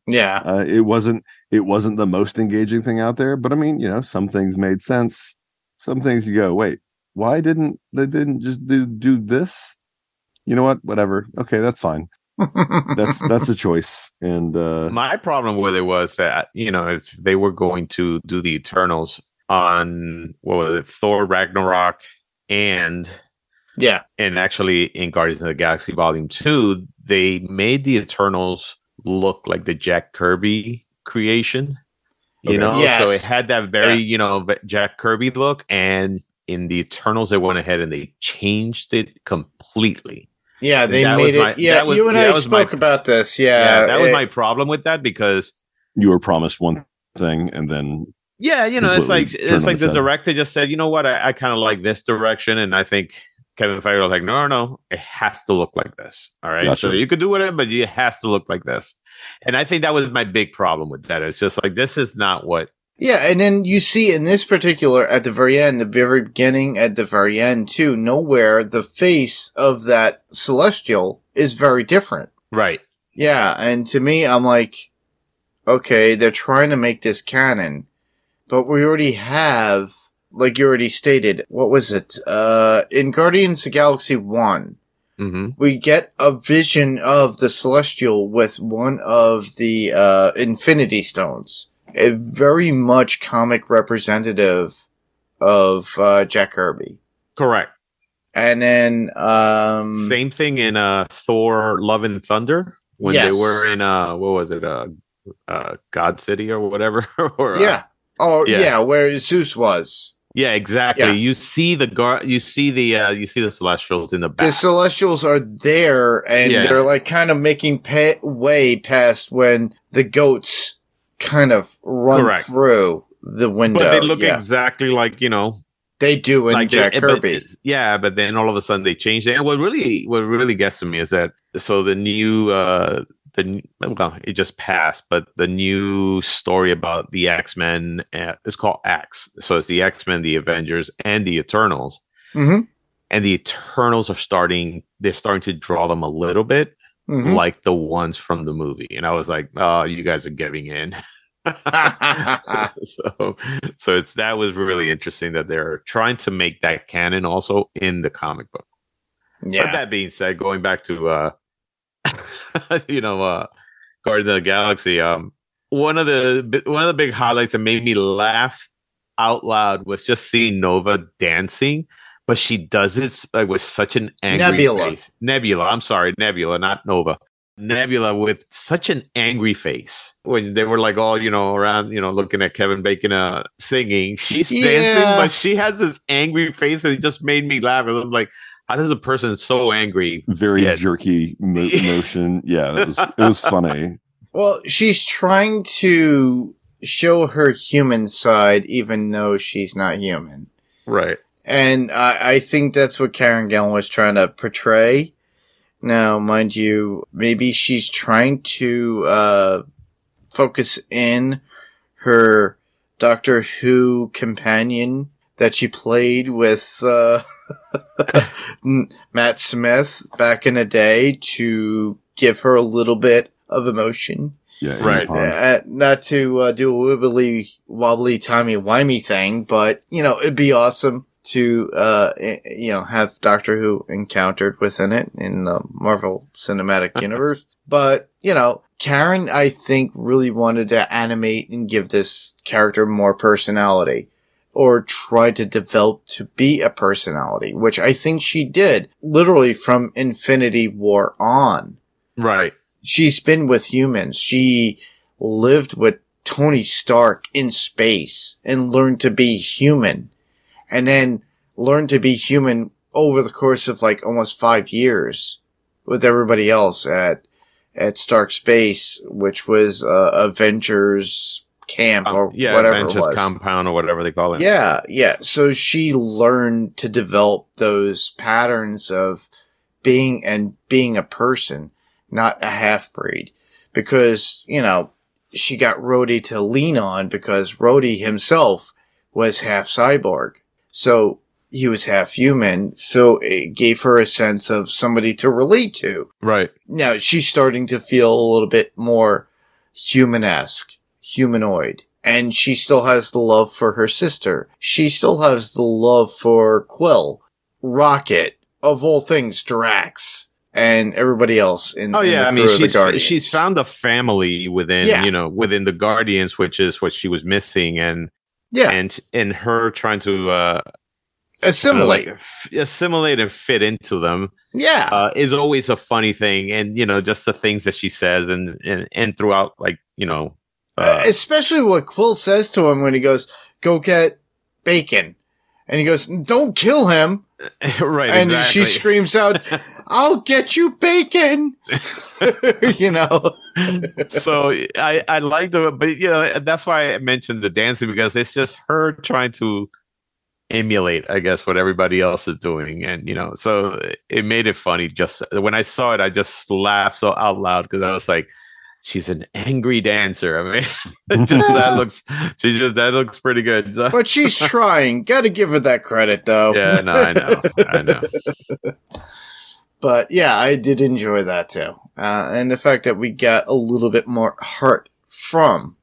yeah. Uh, it wasn't it wasn't the most engaging thing out there, but I mean, you know, some things made sense. Some things you go, wait, why didn't they didn't just do do this? You know what? Whatever. Okay, that's fine. That's that's a choice. And uh my problem with it was that you know if they were going to do the Eternals on what was it, Thor Ragnarok and yeah. and actually in Guardians of the Galaxy Volume Two, they made the Eternals look like the Jack Kirby creation. You Okay. know, so it had that very Yeah. you know Jack Kirby look, and in the Eternals, they went ahead and they changed it completely. Yeah. They That made was it. my- yeah. was- you and I was my- spoke about this. Yeah, Yeah. that was my problem with that because you were promised one thing and then Yeah, you know, it's like it's like the head. director just said, you know what, I, I kind of like this direction, and I think Kevin Feige was like, no, no, no, it has to look like this. All right, so you could do whatever, but it has to look like this. And I think that was my big problem with that. It's just like this is not what. Yeah, and then you see in this particular, at the very end, the very beginning, at the very end too, Knowhere the face of that celestial is very different. Right. Yeah, and to me, I'm like, okay, they're trying to make this canon, but we already have, like you already stated, what was it? Uh, in Guardians of the Galaxy 1, hmm we get a vision of the celestial with one of the uh, infinity stones a very much comic representative of uh, jack kirby Correct. and then um Same thing in uh Thor: Love and Thunder when Yes. they were in uh what was it uh, uh God City or whatever or uh, yeah oh yeah. yeah. where zeus was yeah exactly. Yeah. You see the gar you see the uh you see the Celestials in the back. the celestials are there and Yeah. they're like kind of making pa- way past when the goats kind of run Correct. through the window but they look yeah. exactly like you know they do in like jack but kirby it's- yeah but then all of a sudden they changed it and what really what really gets to me is that so the new uh the well it just passed but the new story about the x-men uh, it's called x. So it's the x-men the avengers and the eternals. Mhm. and the eternals are starting they're starting to draw them a little bit Mhm. like the ones from the movie. And i was like oh you guys are giving in. So, so so it's that was really interesting that they're trying to make that canon also in the comic book. Yeah. but that being said going back to uh you know uh Guardians of the Galaxy. Um, one of the one of the big highlights that made me laugh out loud was just seeing Nova dancing, but she does it like with such an angry Nebula. face. Nebula, I'm sorry, Nebula, not Nova. Nebula with such an angry face when they were like all you know around you know looking at Kevin Bacon uh singing. She's dancing, but she has this angry face, and it just made me laugh. I'm like, how does a person so angry? Very Yeah. jerky mo- motion. Yeah, that was it was funny. Well, she's trying to show her human side, even though she's not human. Right. And I, I think that's what Karen Gillan was trying to portray. Now, mind you, maybe she's trying to uh, focus in her Doctor Who companion that she played with uh, Matt Smith back in the day to give her a little bit of emotion. Yeah, Right. Uh, not to uh, do a wibbly wobbly timey wimey thing, but you know it'd be awesome to uh, you know have Doctor Who encountered within it in the Marvel Cinematic Universe. But you know, Karen, I think really wanted to animate and give this character more personality, or try to develop to be a personality, which I think she did, literally from Infinity War on Right. she's been with humans. She lived with Tony Stark in space and learned to be human and then learned to be human over the course of like almost five years with everybody else at, at Stark Space, which was, uh, Avengers camp or Um, yeah, whatever it was. compound or whatever they call it. Yeah, yeah. So she learned to develop those patterns of being and being a person, not a half breed. Because, you know, she got Rhodey to lean on because Rhodey himself was half cyborg. So he was half human. So it gave her a sense of somebody to relate to. Right. Now she's starting to feel a little bit more human-esque, humanoid. And she still has the love for her sister. She still has the love for Quill, Rocket, of all things, Drax, and everybody else in, Oh in yeah, the I mean she's Guardians. she's found a family within Yeah. you know within the Guardians, which is what she was missing, and yeah, and and her trying to uh assimilate. like, f- assimilate and fit into them yeah, uh, is always a funny thing, and you know just the things that she says and and and throughout like you know Uh, especially what Quill says to him when he goes, "Go get bacon," and he goes, "Don't kill him." right and exactly. she screams out, "I'll get you bacon!" you know. so I I like the but you know that's why I mentioned the dancing because it's just her trying to emulate I guess what everybody else is doing and you know so it made it funny just when I saw it I just laughed so out loud because I was like she's an angry dancer I mean just that looks she just that looks pretty good So- But she's trying. Got to give her that credit, though. yeah no I know I know But yeah, I did enjoy that too. Uh, and the fact that we got a little bit more heart from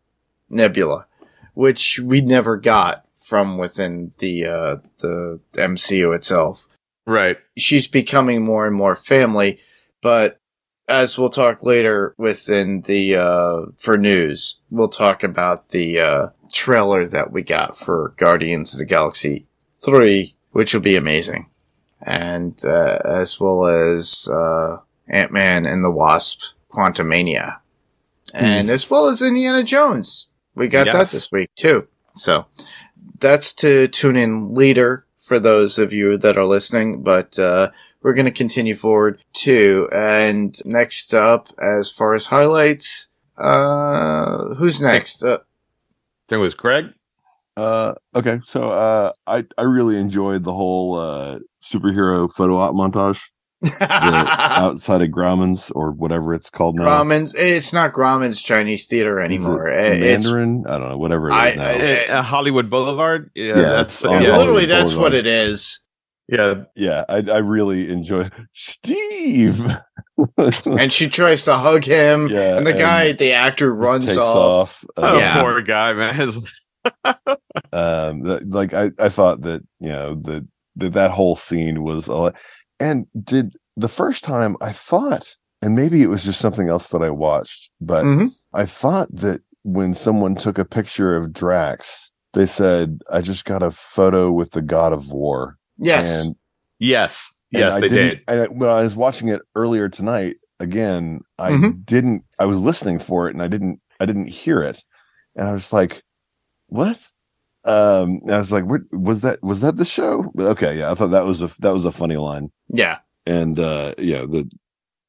Nebula, which we never got from within the, uh, the MCU itself. right She's becoming more and more family, but as we'll talk later within the, uh, for news, we'll talk about the, uh, trailer that we got for Guardians of the Galaxy 3, which will be amazing. And, uh, as well as, uh, Ant-Man and the Wasp, Quantumania. And as well as Indiana Jones. We got that this week too. So that's to tune in later for those of you that are listening, but, uh, we're going to continue forward too. And next up, as far as highlights, uh, who's next? Uh, I think it was Craig. Uh, okay, so uh, I I really enjoyed the whole uh, superhero photo op montage outside of Grauman's or whatever it's called now. Grauman's, it's not Grauman's Chinese theater Is it anymore. It- It's Mandarin. I don't know. Whatever it is I- now. I- Uh, Hollywood Boulevard yeah, Yeah, that's on yeah, Hollywood literally that's Boulevard. what it is. Yeah yeah, I I really enjoy Steve. And she tries to hug him, Yeah, and the and guy, the actor, runs takes off. off. oh, Uh, Yeah. poor guy man um like i i thought that you know that that that whole scene was a lot and did the first time i thought and maybe it was just something else that I watched, but Mhm. I thought that when someone took a picture of Drax, they said, "I just got a photo with the God of War." Yes. And Yes, and yes, I they didn't- And I- when I was watching it earlier tonight, again, I Mhm. didn't. I was listening for it, and I didn't. I didn't hear it, and I was like, "What?" Um, and I was like, what, "Was that was that the show?" But okay, yeah, I thought that was a that was a funny line, yeah. and uh, yeah, the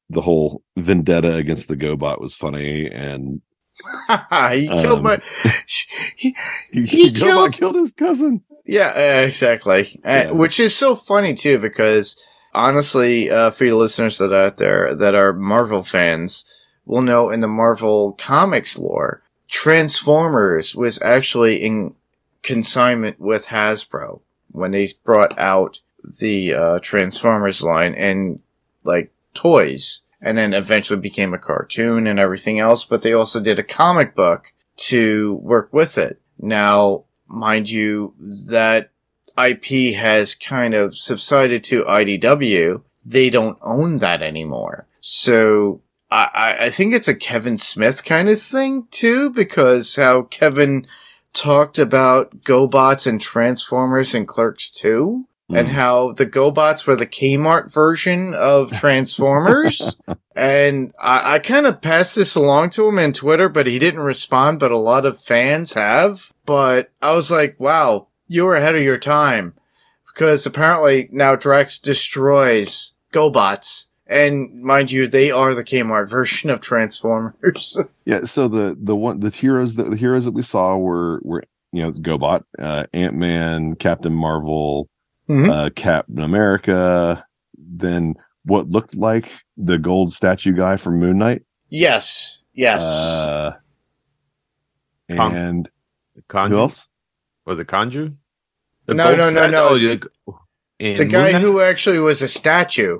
the whole vendetta against the GoBot was funny, and he killed Um, my. He, he, He killed- killed his cousin. Yeah, exactly. Uh, Yeah. which is so funny too, because honestly, uh, for you listeners that are out there that are Marvel fans, will know in the Marvel comics lore, Transformers was actually in consignment with Hasbro when they brought out the uh, Transformers line and like toys, and then eventually became a cartoon and everything else. But they also did a comic book to work with it. Now, mind you, that IP has kind of subsided to IDW. They don't own that anymore. So I, I- think it's a Kevin Smith kind of thing too, because how Kevin talked about GoBots and Transformers and Clerks 2 and Mm. how the GoBots were the Kmart version of Transformers. and I, I kind of passed this along to him in Twitter, but he didn't respond, but a lot of fans have. But I was like, wow, you were ahead of your time. Because apparently now Drax destroys GoBots. And mind you, they are the Kmart version of Transformers. Yeah, so the the one the heroes that the heroes that we saw were were you know GoBot, uh, Ant Man, Captain Marvel, Mhm. uh, Captain America, then what looked like the gold statue guy from Moon Knight, yes. Yes. uh, Kong- and Khonshu? who else? Was it Khonshu? The No, gold no, no, no. Oh, the guy who actually was a statue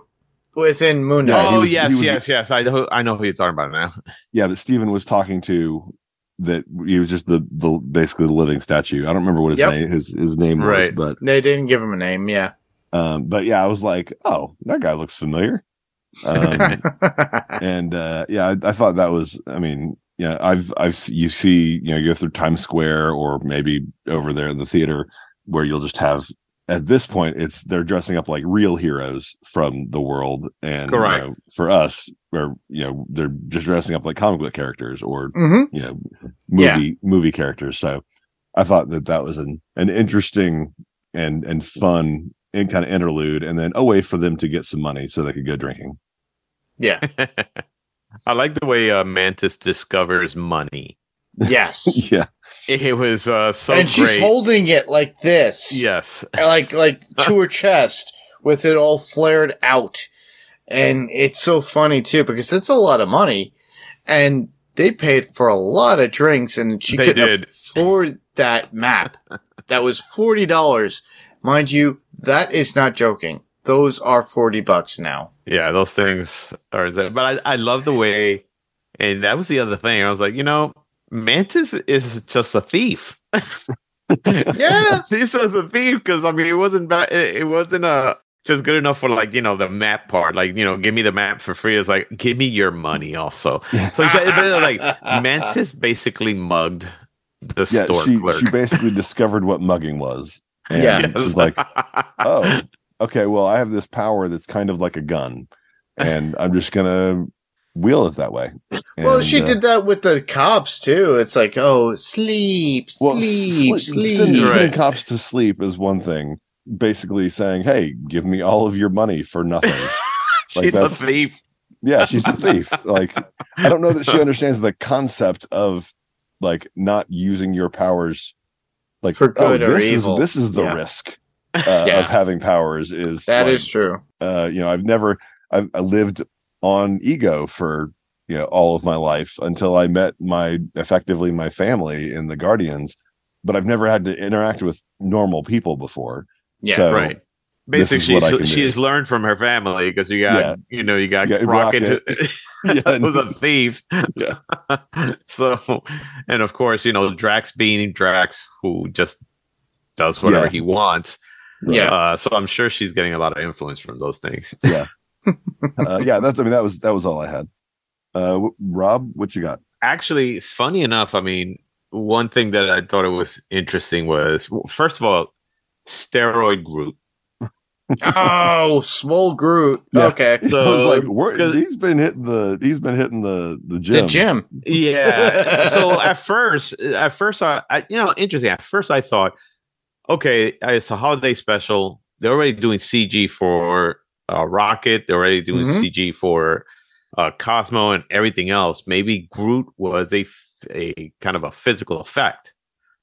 within Moon Knight. Yeah, Oh was- yes, was- yes, yes. I know. I know who you're talking about now. Yeah, that Steven was talking to. That he was just the the basically the living statue. I don't remember what his Yep. name his his name was, but They didn't give him a name, yeah. um, but yeah, I was like, oh, that guy looks familiar. Um, and uh yeah I, I thought that was i mean yeah i've i've you see you know you go through times square or maybe over there in the theater where you'll just have at this point it's they're dressing up like real heroes from the world. And you know, for us where you know they're just dressing up like comic book characters or hmm you know movie movie characters. So i thought that that was an an interesting and and fun and kind of interlude and then a way for them to get some money so they could go drinking. Yeah. I like the way uh, Mantis discovers money. Yes. yeah It was uh, so and she's great. holding it like this. yes, Like like to her chest with it all flared out. And it's so funny too because it's a lot of money. And they paid for a lot of drinks and she They couldn't did. afford that map. that was forty dollars. Mind you, that is not joking. Those are forty bucks now. yeah, those things are. But I, I love the way, and that was the other thing. I was like, you know, Mantis is just a thief. Yeah. she's just a thief because I mean, it wasn't bad. It, it wasn't uh just good enough for like you know the map part. Like you know, give me the map for free. It's like give me your money also. So she, but, like Mantis basically mugged the yeah store she, clerk. she basically discovered what mugging was and Yeah. Yes. she's like oh okay well i have this power that's kind of like a gun and i'm just gonna wheel it that way Well, she uh, did that with the cops too. It's like, oh, sleep, well, sleep, sli- sleep. sending Right. cops to sleep is one thing basically saying hey give me all of your money for nothing like she's a thief. yeah she's a thief like i don't know that she understands the concept of like not using your powers like For good oh, or this evil. is this is the Yeah. risk uh, Yeah. of having powers is That like, is true. uh you know i've never I've, i lived on ego for you know all of my life until i met my effectively my family in the guardians but i've never had to interact with normal people before Yeah, so, right. Basically, what she's, do. she's learned from her family because you got, Yeah. you know, you got You got Rocket, Yeah, who's a thief. Yeah. so, and of course, you know, Drax being Drax, who just does whatever Yeah. he wants. Yeah. Uh, so I'm sure she's getting a lot of influence from those things. Yeah. Uh, yeah, that's I mean that was that was all I had. Uh, w- Rob, what you got? Actually, funny enough, I mean, one thing that I thought it was interesting was well, first of all, steroid Groot. oh, small Groot. Yeah. Okay. I was So, like, where, 'cause- he's been hitting the he's been hitting the the gym. The gym. gym. Yeah. so at first, at first, I, I, you know, interesting. At first, I thought, okay, it's a holiday special. They're already doing CG for uh, Rocket. They're already doing Mhm. CG for uh, Cosmo and everything else. Maybe Groot was a, a kind of a physical effect.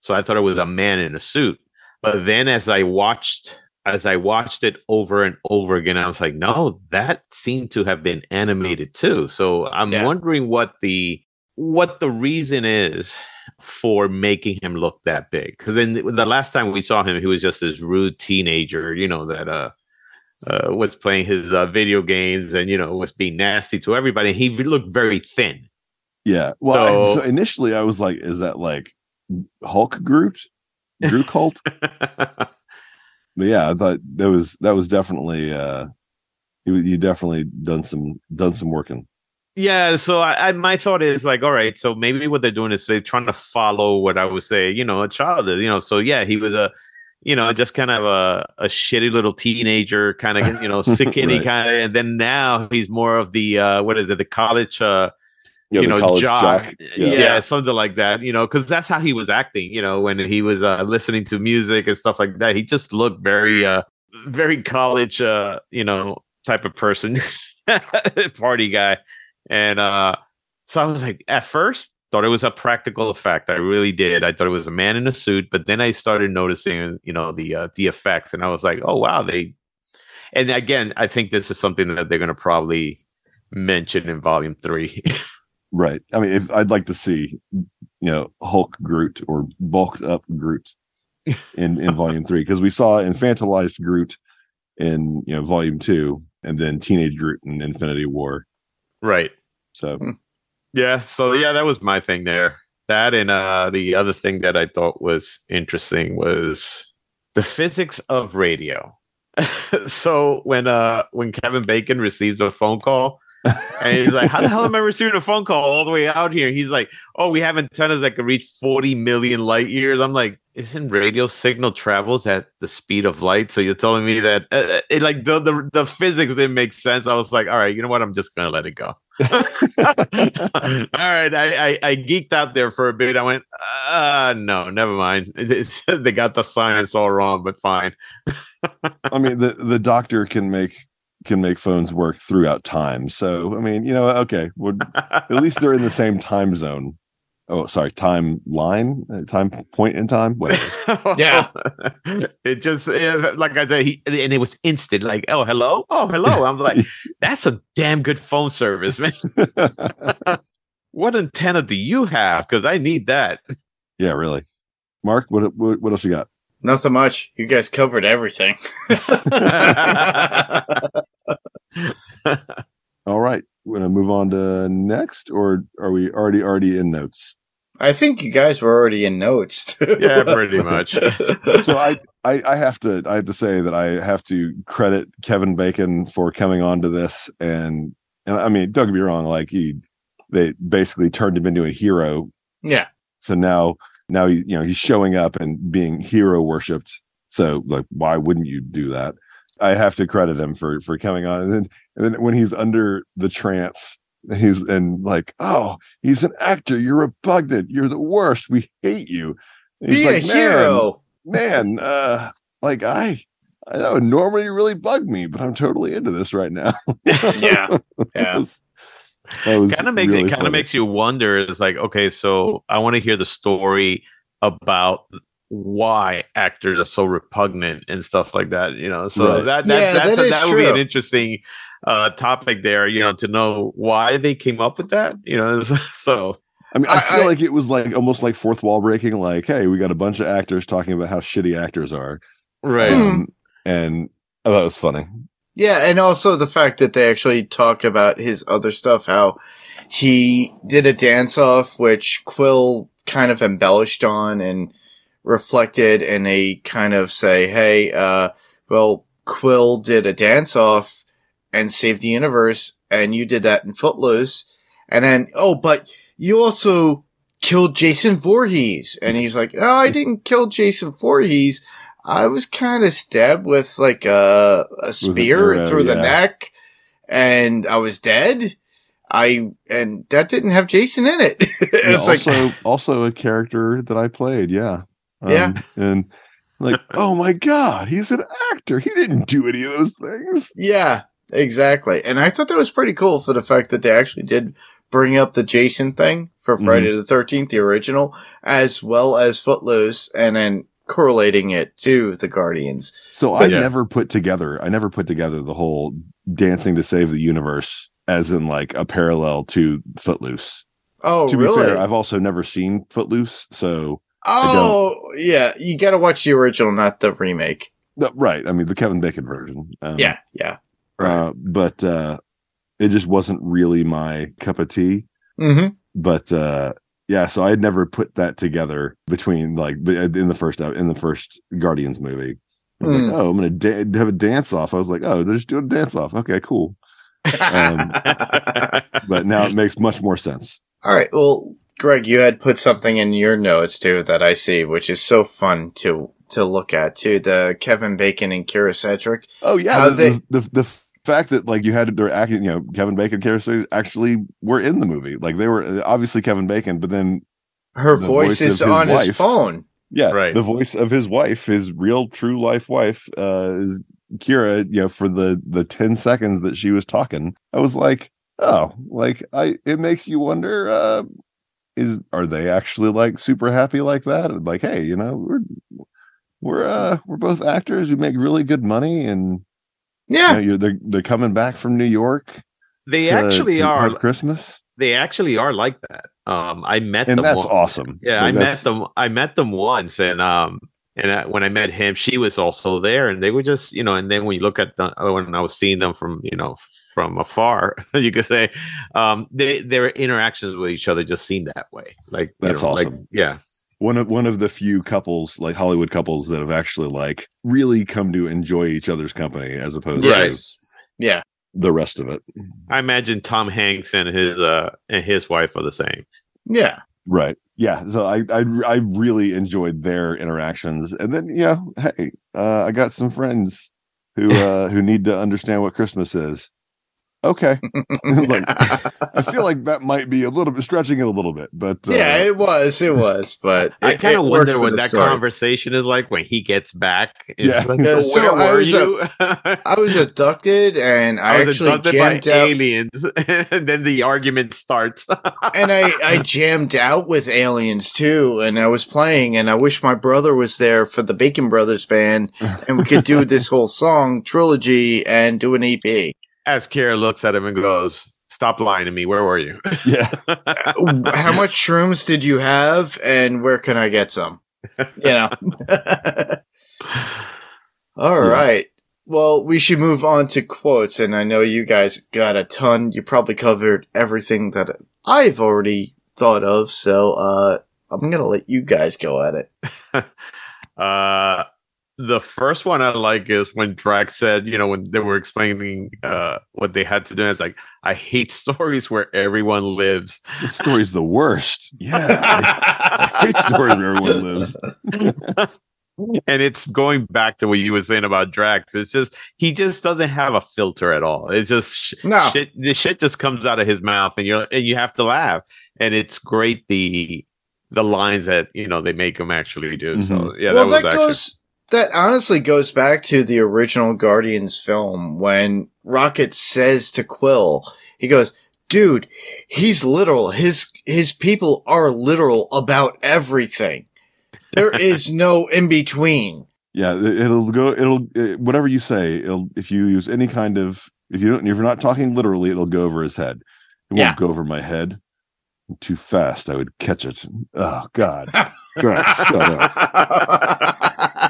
So I thought it was a man in a suit. But then, as I watched. As I watched it over and over again, I was like, no, that seemed to have been animated too. So I'm Yeah. wondering what the what the reason is for making him look that big. Because then the last time we saw him, he was just this rude teenager, you know, that uh, uh was playing his uh, video games and you know was being nasty to everybody. He looked very thin. Yeah. Well, So- so initially I was like, is that like Hulk Groot? Groot cult? but yeah, I thought that was that was definitely uh you you definitely done some done some working. Yeah, so I, I my thought is like, all right, so maybe what they're doing is they're trying to follow what I would say, you know, a child is, you know. So yeah, he was a, you know, just kind of a, a shitty little teenager, kind of, you know, sick kitty Right. kind of, and then now he's more of the uh what is it, the college uh you the know, college jock. Yeah. Yeah. something like that, you know, because that's how he was acting, you know, when he was uh, listening to music and stuff like that. He just looked very, uh, very college, uh, you know, type of person, party guy. And uh, so I was like, at first, thought it was a practical effect. I really did. I thought it was a man in a suit, but then I started noticing, you know, the uh, the effects, and I was like, oh wow, they. And again, I think this is something that they're going to probably mention in Volume Three. Right. I mean, if I'd like to see, you know, Hulk Groot or bulked up Groot in in Volume Three because we saw infantilized Groot in you know Volume Two, and then Teenage Groot in Infinity War. right. So Yeah. So yeah, that was my thing there. That and uh the other thing that I thought was interesting was the physics of radio. so when uh when Kevin Bacon receives a phone call and he's like, How the hell am I receiving a phone call all the way out here? He's like, Oh, we have antennas that can reach 40 million light years. I'm like, isn't radio signal travels at the speed of light? So you're telling me that uh, it like the, the the physics didn't make sense. I was like, all right, you know what? I'm just gonna let it go. All right, I, I I geeked out there for a bit. I went, uh no, never mind. They got the science all wrong, but fine. I mean, the the doctor can make can make phones work throughout time. So I mean, you know, okay, at least they're in the same time zone. Oh, sorry, time line, uh, time point in time. Whatever. Yeah. it just eh, like I said, he and it was instant. Like, oh hello, oh hello. I'm like, that's a damn good phone service, man. what antenna do you have? Because I need that. yeah, really. Mark, what what, what else you got? Nothing much. You guys covered everything. All right, we're gonna move on to next, or are we already already in notes? I think you guys were already in notes. too. Yeah, pretty much. So I, I I have to I have to say that I have to credit Kevin Bacon for coming on to this, and and I mean, don't get me wrong, like he they basically turned him into a hero. yeah. So now now he you know he's showing up and being hero worshipped. So like, why wouldn't you do that? I have to credit him for for coming on, and then and then when he's under the trance, he's and like, oh, he's an actor. You're repugnant. You're the worst. We hate you. And he's Be like, a "Man, hero. man, uh, like I, I that would normally really bug me, but I'm totally into this right now. Yeah. Yeah. kind of makes really it kind of makes you wonder. It's like, okay, so I want to hear the story about why actors are so repugnant and stuff like that. You know, so Right. that that Yeah, that's that a- that would be an interesting uh topic there. You know, to know why they came up with that. You know, so I mean, I, I- feel I- like it was like almost like fourth wall breaking. Like, hey, we got a bunch of actors talking about how shitty actors are, right. um, and I thought it was funny. Yeah, and also the fact that they actually talk about his other stuff, how he did a dance off, which Quill kind of embellished on and reflected, and they kind of say, hey, uh, well, Quill did a dance off, and saved the universe, and you did that in Footloose. And then, oh, but you also killed Jason Voorhees. And he's like, oh, I didn't kill Jason Voorhees. I was kind of stabbed with like a, a spear arrow, through the neck and I was dead. I, and that didn't have Jason in it. Yeah, it's like, also also a character that I played. Yeah, Um, Yeah. and like, oh my god, he's an actor. He didn't do any of those things. Yeah, exactly. And I thought that was pretty cool for the fact that they actually did bring up the Jason thing for Friday the 13th, the original, as well as Footloose, and then correlating it to the Guardians. So I Yeah. never put together. I never put together the whole dancing to save the universe as in like a parallel to Footloose. Oh, to be really? fair, I've also never seen Footloose, so oh, yeah. You got to watch the original, not the remake. no, right. I mean, the Kevin Bacon version. Um, yeah, yeah. uh, but uh, it just wasn't really my cup of tea. hmm but uh yeah so i had never put that together between like in the first uh, in the first guardians movie Mm. like, oh i'm gonna da- have a dance off i was like oh they're just doing a dance off okay cool Um, but now it makes much more sense All right. Well, Greg, you had put something in your notes too that I see, which is so fun to to look at too. The Kevin Bacon and Kyra Sedgwick. oh yeah How the, they- the, the, the fact that like you had their acting you know kevin bacon characters actually were in the movie like they were obviously kevin bacon but then Her The voice, voice is his on his phone. Yeah, Right. The voice of his wife, his real true life wife, uh, is Kyra. You know, for the the ten seconds that she was talking, I was like, oh, like I. It makes you wonder. Uh, is are they actually like super happy like that? And Like, hey, you know, we're we're uh we're both actors who make really good money, and you Yeah. know, you're, they're they're coming back from New York. They to- actually to are. Christmas, They actually are like that. Um, I met and them. that's awesome. Yeah, Like, I met them. I met them once, and um, and I, when I met him, she was also there, and they were just, you know. And then when you look at the when I was seeing them from, you know, from afar, you could say, um, they their interactions with each other just seem that way. Like you That's know, like- awesome. yeah, one of one of the few couples like hollywood couples that have actually like really come to enjoy each other's company as opposed to Yeah. the rest of it I imagine Tom Hanks and his uh and his wife are the same. Yeah. right yeah so i i, I really enjoyed their interactions and then you know hey uh i got some friends who uh who need to understand what christmas is okay like i feel like that might be a little bit stretching it a little bit but uh, yeah, it was. It was. But I kind of worked wonder what that story. conversation is like when he gets back. Yeah. like, Yeah, so so where I were was, you? I was abducted and I, I was actually abducted by out. aliens, and then the argument starts. and I, I jammed out with aliens too, and I was playing, and I wish my brother was there for the Bacon Brothers band, and we could do this whole song trilogy and do an E EP. As Kyra looks at him and goes, "Stop lying to me. Where were you?" yeah How much shrooms did you have, and where can I get some? You know. All right. Yeah. Well, we should move on to quotes, and I know you guys got a ton. You probably covered everything that I've already thought of, so uh, I'm gonna let you guys go at it. Uh, the first one I like is when Drax said, you know, when they were explaining uh, what they had to do. and It's like, I hate stories where everyone lives. the story's the worst yeah I hate stories where everyone lives and it's going back to what you were saying about Drax. It's just he just doesn't have a filter at all. It's just sh- No. shit. The shit just comes out of his mouth, and you're, and you have to laugh. And it's great the the lines that you know they make him actually do. So yeah, well, that was that actually goes. That honestly goes back to the original Guardians film when Rocket says to Quill, he goes, "Dude, he's literal. His his people are literal about everything. There is no in between." Yeah, it- it'll go. It'll it, whatever you say. It'll if you use any kind of if you don't if you're not talking literally, it'll go over his head. It won't Yeah. go over my head. Too fast, I would catch it. Oh God, God, shut up.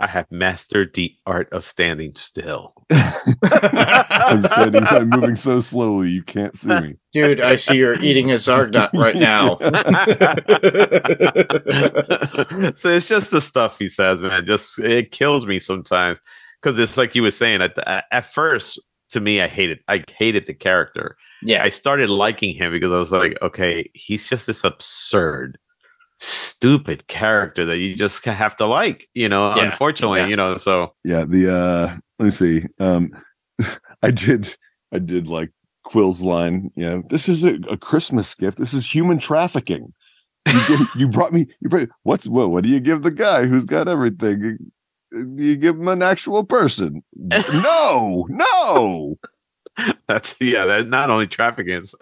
I have mastered the art of standing still. I'm standing. I'm moving so slowly, you can't see me. Dude, I see you're eating a Zargnut right now. so it's just the stuff he says, man. Just it kills me sometimes because it's like you were saying at the, at first to me I hated I hated the character. Yeah. I started liking him because I was like, okay, he's just this absurd, stupid character that you just have to like, you know. Yeah. Unfortunately, Yeah. you know. So Yeah, the uh let me see. Um I did I did like Quill's line, you know, this is a, a Christmas gift. This is human trafficking. You, give, you brought me you brought what's what what do you give the guy who's got everything? You, you give him an actual person. no, no. that's yeah. That not only trafficking, it's,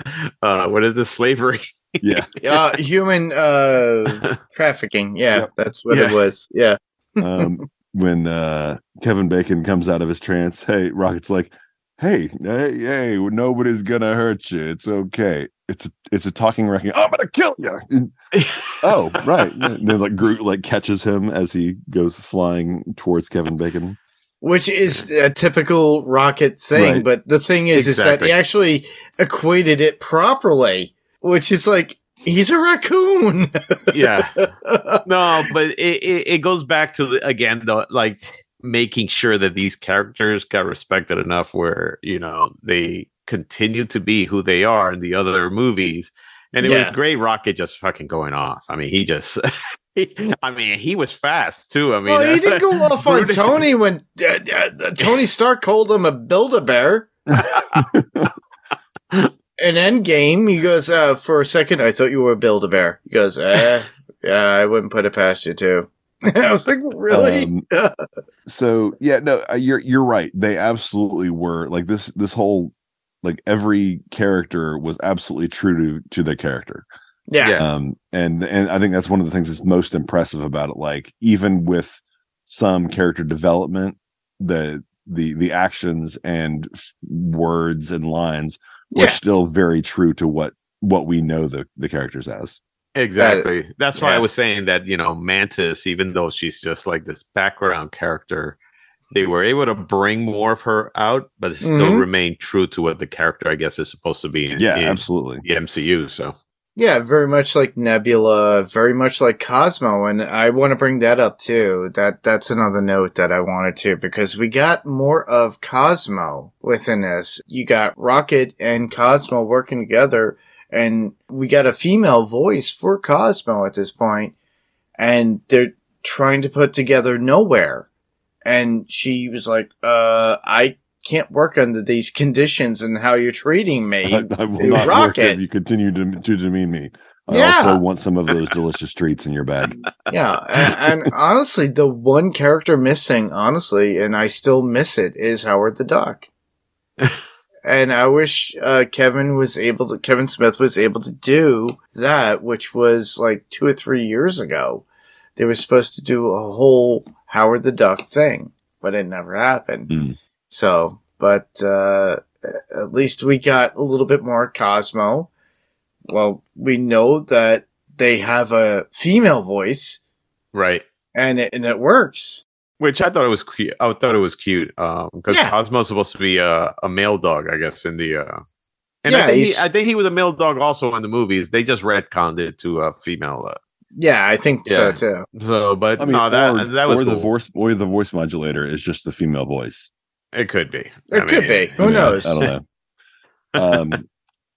uh, what is this slavery? Yeah. uh, human uh, trafficking. Yeah, Yep. that's what Yeah. it was. Yeah. um, when uh, Kevin Bacon comes out of his trance, hey, Rocket's like, hey, hey, hey, nobody's gonna hurt you. It's okay. It's a, it's a talking wrecking. I'm gonna kill you. And- oh, right. And then like Groot like catches him as he goes flying towards Kevin Bacon. Which is a typical rocket thing, Right. but the thing is, is that he actually equated it properly, which is like he's a raccoon. yeah. No, but it, it, it goes back to the, again though, like making sure that these characters got respected enough where you know they continue to be who they are in the other movies. And it Yeah. was great. Rocket just fucking going off. I mean, he just. he- I mean, he was fast too. I mean, well, he didn't go off on Tony when uh, uh, Tony Stark called him a Build a Bear. In Endgame, he goes, uh, for a second, I thought you were a Build a Bear. He goes, eh, yeah, I wouldn't put it past you, too. I was like, really? Um, so yeah, no, uh, you're you're right. They absolutely were like this. This whole like every character was absolutely true to to their character. yeah. yeah. um and and i think that's one of the things that's most impressive about it like even with some character development the the the actions and f- words and lines were Yeah. still very true to what what we know the the characters as Exactly. That's why I was saying that, you know, Mantis, even though she's just like this background character, they were able to bring more of her out, but still Mhm. remain true to what the character, I guess, is supposed to be in, yeah in absolutely the MCU. So, Yeah, very much like Nebula, very much like Cosmo, and I want to bring that up too. That that's another note that I wanted to because we got more of Cosmo within this. You got Rocket and Cosmo working together, and we got a female voice for Cosmo at this point, and they're trying to put together Knowhere, and she was like, "Uh, I." Can't work under these conditions and how you're treating me. I, I will not work if you continue to, to demean me i Yeah. also want some of those delicious treats in your bag Yeah, and, and honestly, the one character missing, honestly, and I still miss it, is Howard the Duck. and I wish uh, Kevin was able to, Kevin Smith was able to do that, which was like two or three years ago. They were supposed to do a whole Howard the Duck thing, but it never happened. Mm. So, but uh, at least we got a little bit more Cosmo. Well, we know that they have a female voice right. and it, and it works. Which I thought it was cute. I thought it was cute because Yeah. Cosmo's supposed to be a, a male dog, I guess, in the. Uh, and Yeah, I, think he, I think he was a male dog also in the movies. They just retconned it to a female. Uh, Yeah, I think Yeah. so too. so, but i mean no, that or, that was or the cool. voice or the voice modulator is just the female voice It could be. It I could mean, be. Who You know, knows? I don't know. um,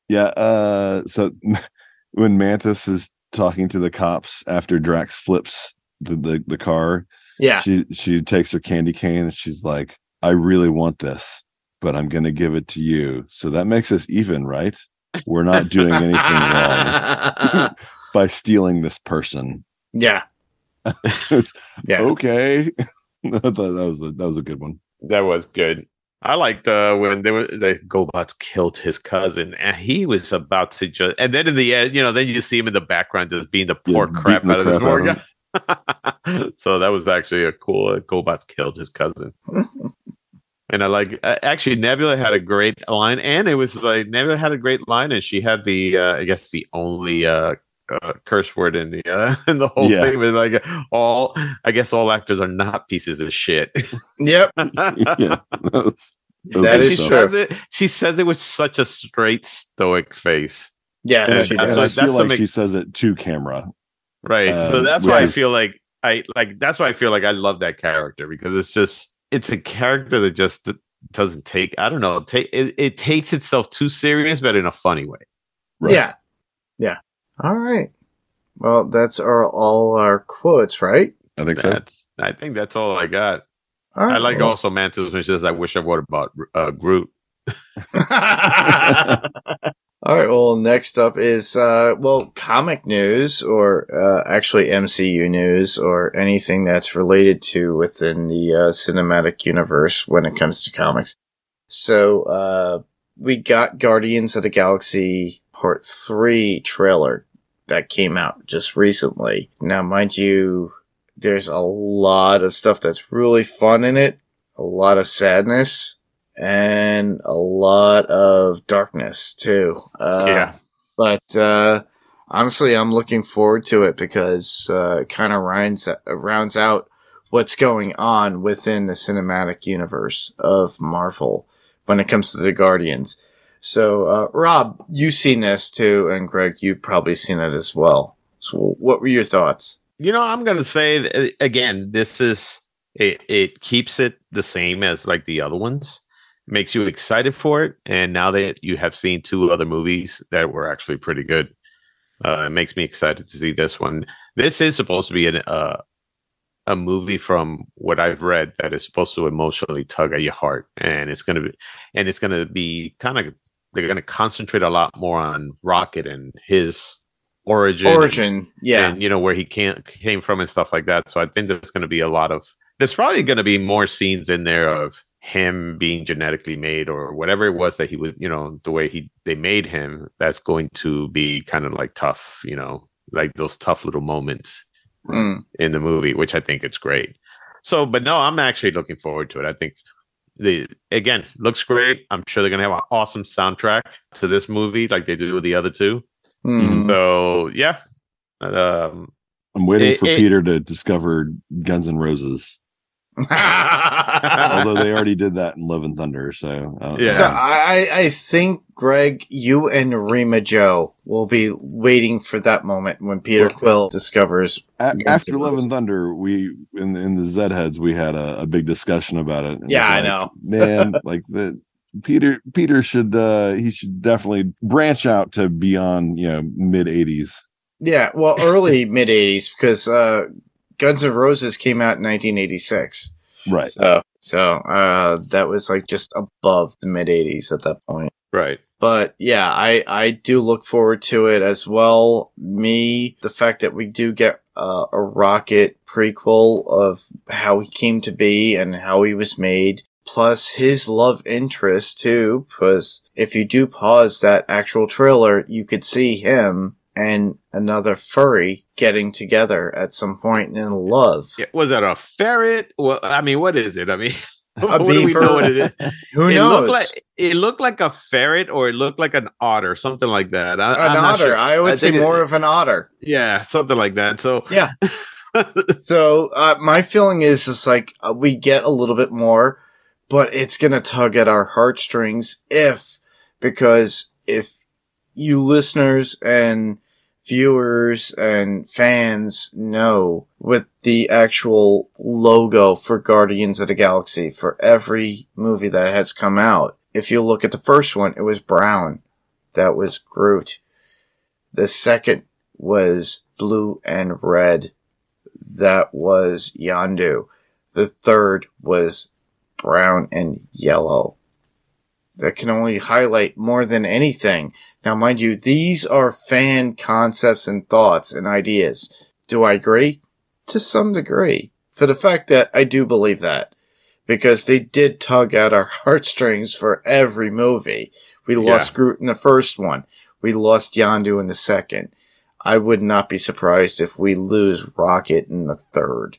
yeah. Uh, so when Mantis is talking to the cops after Drax flips the the, the car, Yeah. she she takes her candy cane and she's like, "I really want this, but I'm going to give it to you." So that makes us even, right? We're not doing anything wrong by stealing this person. yeah. Yeah. okay. I that was a, that was a good one. That was good. I liked uh, when they were the GoBots killed his cousin, and he was about to just. And then in the end, you know, then you see him in the background just being the Yeah, poor crap out of this poor guy. so that was actually a cool. Uh, GoBots killed his cousin, and I like. Uh, actually, Nebula had a great line, and it was like Nebula had a great line, and she had the. Uh, I guess the only. Uh, curse word in the uh, in the whole Yeah. thing was like all I guess all actors are not pieces of shit. Yep. yeah, that, was, That good she is true. says it. She says it with such a straight, stoic face. Yeah. Yeah, she that's and does. I what- feel what like make- she says it to camera. Right. so Um, that's which why I feel like I like. That's why I feel like I love that character because it's just it's a character that just doesn't take. I don't know. Take it, it takes itself too serious, but in a funny way. Right. Yeah. Yeah. All right. Well, that's our all our quotes, right? I think so. That's. I think that's all I got. All right. I like well- also Mantis when she says, "I wish I wrote about uh, Groot." All right. Well, next up is uh, well, comic news, or uh, actually MCU news, or anything that's related to within the uh, cinematic universe when it comes to comics. So uh, we got Guardians of the Galaxy Part Three trailer that came out just recently. Now, mind you, there's a lot of stuff that's really fun in it, a lot of sadness and a lot of darkness too. Uh, yeah, But uh, honestly, I'm looking forward to it because uh, it kind of rounds rounds out what's going on within the cinematic universe of Marvel when it comes to the Guardians. So, uh, Rob, you've seen this too, and Greg, you've probably seen it as well. So, what were your thoughts? you know, I'm gonna say again, this is it. It keeps it the same as like the other ones. Makes you excited for it, and now that you have seen two other movies that were actually pretty good, uh, it makes me excited to see this one. This is supposed to be an, uh, a movie from what I've read that is supposed to emotionally tug at your heart, and it's gonna be, and it's gonna be kind of they're gonna concentrate a lot more on Rocket and his origin, and- Origin, yeah, and you know where he came came from and stuff like that. So I think there's going to be a lot of there's probably going to be more scenes in there of him being genetically made or whatever it was that he was, you know, the way he they made him. That's going to be kind of like tough, you know, like those tough little moments Mm. in the movie, which I think it's great. So, but no, I'm actually looking forward to it. I think the again looks great. I'm sure they're gonna have an awesome soundtrack to this movie, like they do with the other two. Mm. So yeah, um, I'm waiting It- for it- Peter to discover Guns N' Roses. Although they already did that in Love and Thunder, so I Yeah. So I, I- I think Greg, you and Rima Joe will be waiting for that moment when Peter Well- Quill discovers. A- after Love and Thunder, we in in the Zed heads we had a, a big discussion about it. Yeah, it's I like, know. man. Like the Peter Peter should uh he should definitely branch out to beyond you know mid '80s. Yeah, well, early mid '80s because uh, Guns N' Roses came out in 1986. Right. So, so uh, that was like just above the mid '80s at that point. right. But yeah, I I do look forward to it as well. Me, the fact that we do get uh, a Rocket prequel of how he came to be and how he was made, plus his love interest too. Because if you do pause that actual trailer, you could see him and another furry getting together at some point in love. Yeah, was that a ferret? Well, I mean, what is it? I mean, what do we know what it is? Who it knows? Looked like, it looked like a ferret, or it looked like an otter, something like that. I, an I'm otter. sure. I would say think it- more of an otter. yeah, something like that. So Yeah. So uh, my feeling is just like uh, we get a little bit more, but it's gonna tug at our heartstrings if because if you listeners and viewers and fans know with the actual logo for Guardians of the Galaxy for every movie that has come out. If you look at the first one, it was brown. That was Groot. The second was blue and red that was Yondu. The third was brown and yellow. That can only highlight more than anything. Now, mind you, these are fan concepts and thoughts and ideas. Do I agree? To some degree. For the fact that I do believe that. Because they did tug at our heartstrings for every movie. We lost Groot in the first one. We lost Yondu in the second. I would not be surprised if we lose Rocket in the third.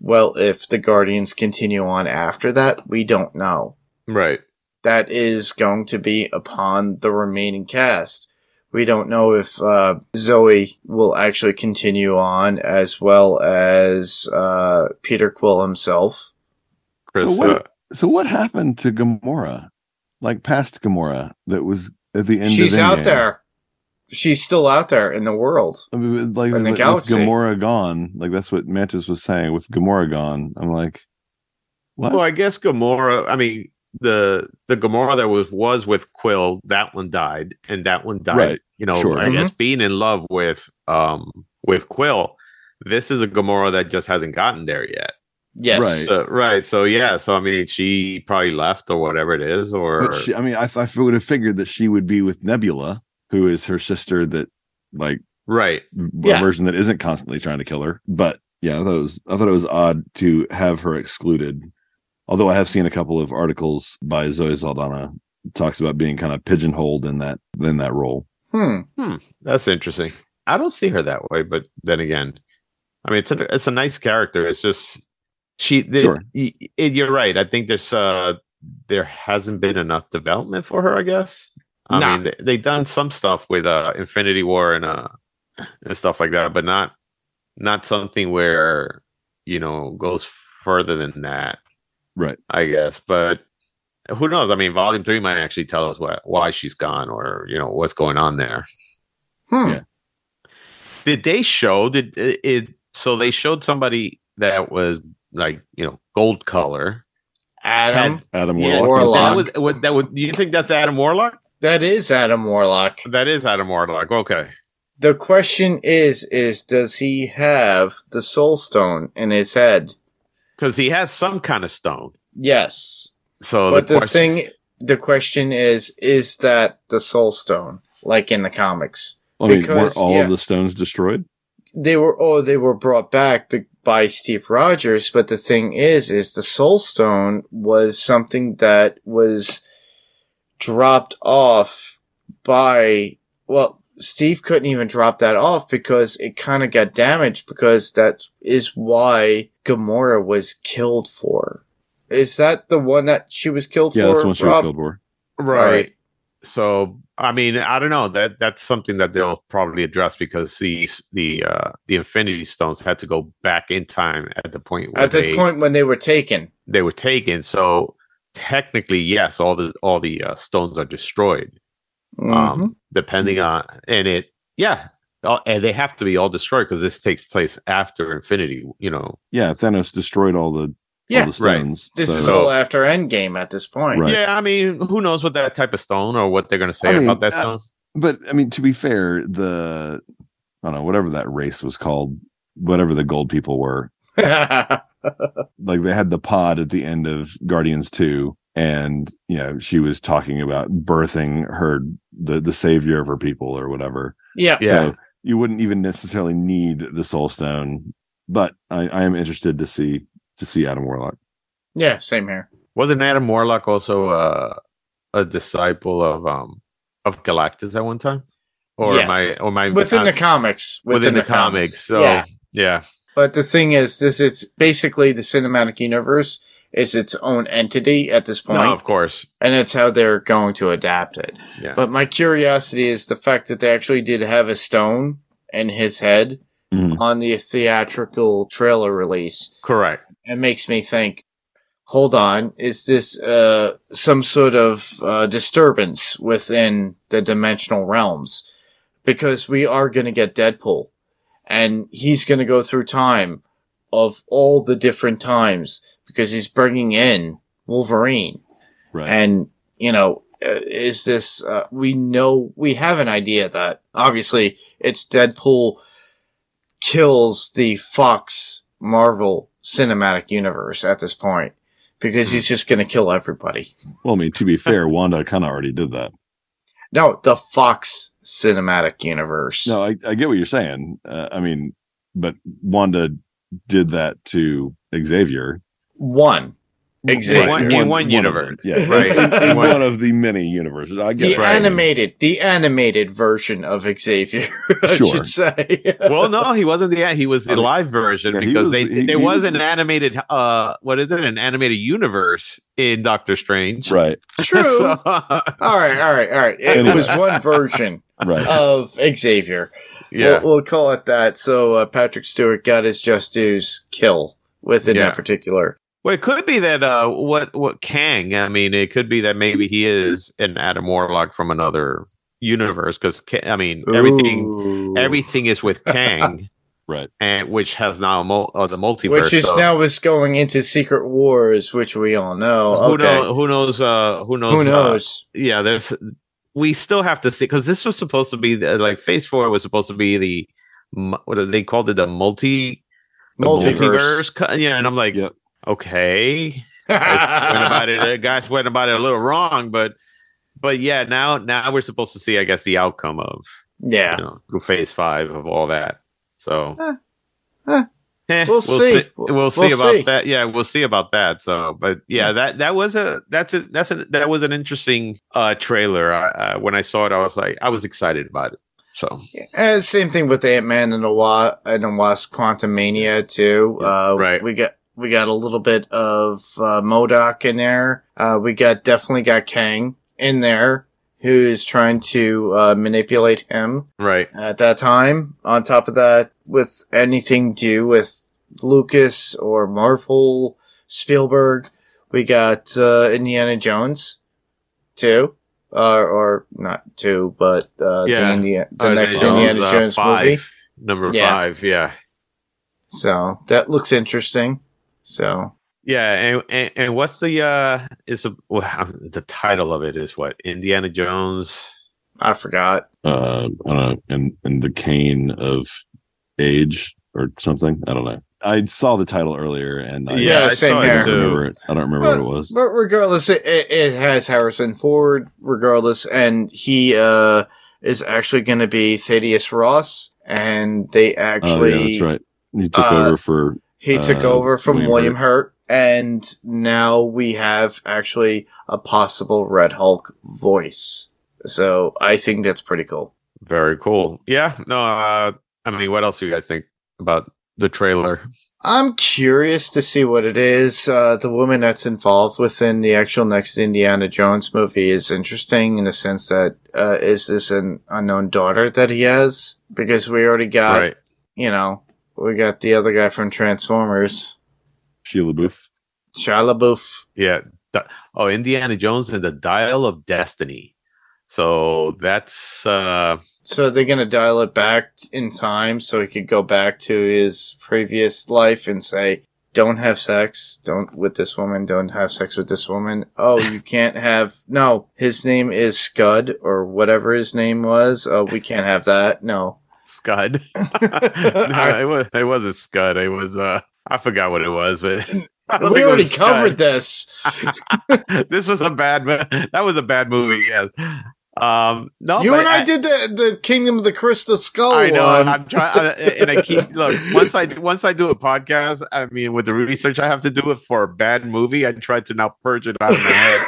Well, if the Guardians continue on after that, we don't know. right, That is going to be upon the remaining cast. We don't know if uh, Zoe will actually continue on as well as uh, Peter Quill himself. Chris. So what- uh, So what happened to Gamora? Like past Gamora that was at the end. She's of out there. She's still out there in the world. I mean, like In the with, with. Gamora gone, like that's what Mantis was saying. With Gamora gone, I'm like, What? Well, I guess Gamora. I mean, the the Gamora that was was with Quill, that one died, and that one died. Right. You know, Sure. I guess being in love with um with Quill. This is a Gamora that just hasn't gotten there yet. Yes. Right. So, right. So yeah. So I mean, she probably left or whatever it is, or But she, I mean, I, I would have figured that she would be with Nebula, who is her sister that, like, right. a Yeah. version that isn't constantly trying to kill her. But yeah, I thought it was I thought it was odd to have her excluded. Although I have seen a couple of articles by Zoe Saldana talks about being kind of pigeonholed in that in that role. Hmm. That's interesting. I don't see her that way, but then again, I mean, it's a it's a nice character. It's just she. The, Sure. y- y- you're right. I think there's uh there hasn't been enough development for her. I guess. I Nah. mean, they, they've done some stuff with uh Infinity War and uh and stuff like that, but not not something where you know goes further than that. Right. I guess, but who knows? I mean, Volume Three might actually tell us why why she's gone or you know what's going on there. Hmm. Yeah. Did they show did it, it? So they showed somebody that was like you know gold color. Adam. Adam Yeah, Warlock. Warlock. That was what that would. Do you think that's Adam Warlock? That is Adam Warlock. That is Adam Warlock. Okay. The question is, is does he have the soul stone in his head? Because he has some kind of stone. Yes. So but the, question- thing, the question is, is that the soul stone, like in the comics? I mean, weren't all yeah. of the stones destroyed? They were, oh, they were brought back by Steve Rogers, but the thing is, is the soul stone was something that was dropped off by, well, Steve couldn't even drop that off because it kind of got damaged because that is why Gamora was killed for. Is that the one that she was killed Yeah, for? that's what she was killed for. right. Alright. So I mean, I don't know. That that's something that they'll probably address because the the uh the Infinity Stones had to go back in time at the point where At the they, point when they were taken. they were taken. So technically, yes, all the all the uh, stones are destroyed. Mhm. um depending on and it yeah all- and they have to be all destroyed because this takes place after infinity you know Yeah, Thanos destroyed all the Yeah, all the right. stones. this so- is all after Endgame at this point. Right. yeah i mean who knows what that type of stone or what they're going to say I mean, about that uh, stone but I mean, to be fair, the I don't know whatever that race was called, whatever the gold people were. Like they had the pod at the end of Guardians Two, and you know she was talking about birthing her the the savior of her people or whatever. yeah. Yeah. So you wouldn't even necessarily need the Soul Stone, but I, I am interested to see to see Adam Warlock. Yeah, same here. wasn't adam warlock also uh, a disciple of um of galactus at one time or am i or am i Within uh, the comics. within, the, comics, so yeah. yeah But the thing is, this it's basically the cinematic universe is its own entity at this point, no of course and it's how they're going to adapt it. yeah But my curiosity is the fact that they actually did have a stone in his head Mhm. on the theatrical trailer release. correct It makes me think, hold on, is this uh, some sort of uh, disturbance within the dimensional realms? Because we are going to get Deadpool, and he's going to go through time of all the different times because he's bringing in Wolverine. Right. And, you know, uh, is this, uh, we know, we have an idea that obviously it's Deadpool kills the Fox Marvel cinematic universe at this point because he's just going to kill everybody. well, I mean, to be fair, Wanda kind of already did that. No, the Fox cinematic universe. No, I, I get what you're saying. Uh, I mean, but Wanda did that to Xavier. One. Exactly. In one- in one of universe. them. Yeah. Right. In, in In one- one of the many universes. I get The. Right. animated, the animated version of Xavier, I Sure. should say. well, no, he wasn't the he was the live version yeah, because was- they he- there he was was- an animated uh what is it an animated universe in Doctor Strange. Right. True. So- all right, all right, all right. It Anyway. was one version Right. of Xavier. yeah. We'll, we'll call it that. So uh, Patrick Stewart got his just dues kill within Yeah. that particular. Well, it could be that uh what what Kang. I mean, it could be that maybe he is an Adam Warlock from another universe because I mean everything Ooh. everything is with Kang. Right. and which has now mul- uh, the multiverse. Which is so now is going into Secret Wars, which we all know. who okay. knows? Who knows? Uh, who knows? Who uh, yeah, there's. We still have to see because this was supposed to be the, like Phase Four was supposed to be the what they called it the multi Multiverse. Yeah, and I'm like, Yep. Okay, guys went about it. uh, Guys went about it a little wrong, but but yeah, now now we're supposed to see, I guess, the outcome of yeah. you know through Phase Five of all that. So. Eh. Eh. Eh, We'll see. We'll, We'll see about see. that. Yeah, we'll see about that. So, but yeah, that that was a that's a that's a that was an interesting uh trailer. I, uh, when I saw it, I was like, I was excited about it. So, And same thing with Ant Man and the Wa- and the Wasp: Quantumania too. Uh, right. We got we got a little bit of uh, MODOK in there. Uh, we got definitely got Kang in there, who is trying to uh, manipulate him right, at that time. On top of that, with anything to do with Lucas or Marvel, Spielberg, we got uh, Indiana Jones too. Uh, or not two, but uh, Yeah. the, India- the Uh, next Indiana uh, Jones five, movie. number Yeah. five. Yeah, So that looks interesting. So yeah, and and, and what's the uh is a, well, the title of it is what Indiana Jones. I forgot. Uh, I don't know, and and the cane of age or something. I don't know. I saw the title earlier, and I, Yeah, I same saw I here. it don't remember it. I don't remember But, what it was. but regardless, it, it, it has Harrison Ford. Regardless, and he uh is actually going to be Thaddeus Ross, and they Oh, actually yeah, that's right. He took uh, over for He took uh, over from William William Hurt. and now we have actually a possible Red Hulk voice. So I think that's pretty cool. Very cool. Yeah. No. Uh, I mean, what else do you guys think about the trailer? I'm curious to see what it is. Uh, the woman that's involved within the actual next Indiana Jones movie is interesting in the sense that uh, is this an unknown daughter that he has? Because we already got, right. you know, we got the other guy from Transformers, Sheila Booth. Shia LaBeouf. Yeah. Oh, Indiana Jones and the Dial of Destiny. So that's uh So they're gonna dial it back in time so he could go back to his previous life and say, "Don't have sex. Don't with this woman. Don't have sex with this woman. Oh, you can't have. No, his name is Scud or whatever his name was. Oh, we can't have that. No. Scud. no, it was it was a Scud. It was uh I forgot what it was, but we already covered this. this was a bad that was a bad movie, yes. Um no you and I, did the the Kingdom of the Crystal Skull I know. one. I'm trying, and I keep look. Once I once I do a podcast, I mean, with the research I have to do it for a bad movie, I try to now purge it out of my head.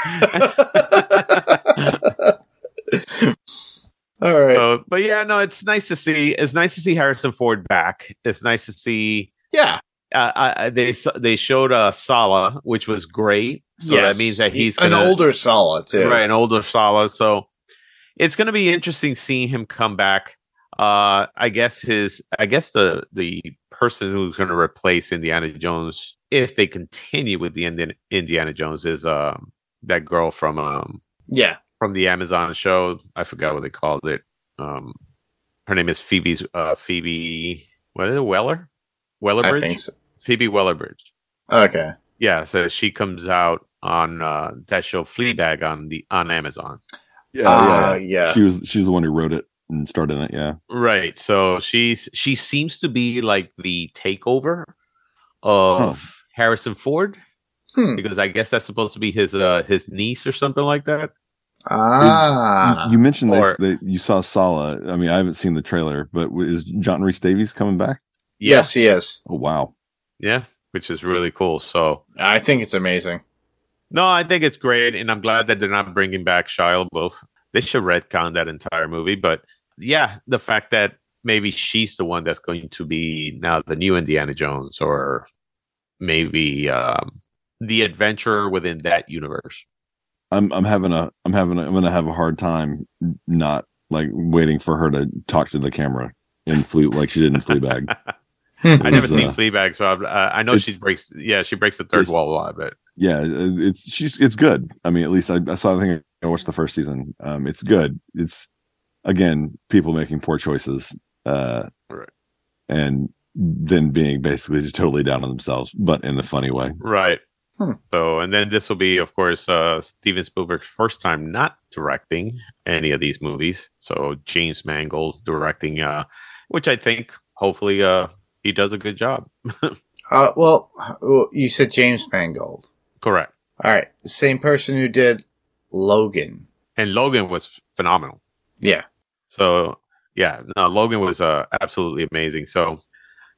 All right. so, but yeah, no, it's nice to see. It's nice to see Harrison Ford back. It's nice to see. yeah. Uh, I, they they showed uh, Sallah, which was great. So Yes. that means that he's an gonna, older Sallah too. right, an older Sallah. So it's going to be interesting seeing him come back. Uh, I guess his, I guess the the person who's going to replace Indiana Jones, if they continue with the Indiana, Indiana Jones, is um that girl from um Yeah. From the Amazon show. I forgot what they called it. Um, her name is Phoebe's uh Phoebe. What is it? Weller, Weller I think so. Phoebe Waller-Bridge. Okay. Yeah, so she comes out on uh, that show Fleabag on the on Amazon. Yeah, Ah, yeah. yeah. She was she's the one who wrote it and started it. Yeah. Right. So she's she seems to be like the takeover of Harrison Ford Hmm. because I guess that's supposed to be his uh his niece or something like that. Ah. you, you mentioned or- this, that you saw Sallah. I mean, I haven't seen the trailer, but is John Rhys-Davies coming back? yes, he is. Oh wow. Yeah, which is really cool. So I think it's amazing. no, I think it's great, and I'm glad that they're not bringing back Shia LaBeouf. They should retcon that entire movie, but yeah, the fact that maybe she's the one that's going to be now the new Indiana Jones, or maybe um, the adventure within that universe. I'm I'm having a I'm having a, I'm gonna have a hard time not like waiting for her to talk to the camera in Fleet like she did in Fleabag. I never was, seen uh, Fleabag, so I, uh, I know she breaks. Yeah, she breaks the third wall a lot, but yeah, it's she's it's good. I mean, at least I, I saw the thing. I watched the first season. Um, it's good. It's again people making poor choices. Uh, Right. and then being basically just totally down on themselves, but in a funny way. Right. Hmm. So, and then this will be, of course, uh, Steven Spielberg's first time not directing any of these movies. So James Mangold directing, uh, which I think hopefully uh, he does a good job. Uh, well, you said James Mangold. Correct. All right, the same person who did Logan. And Logan was phenomenal. Yeah. So yeah, no, Logan was uh, absolutely amazing. So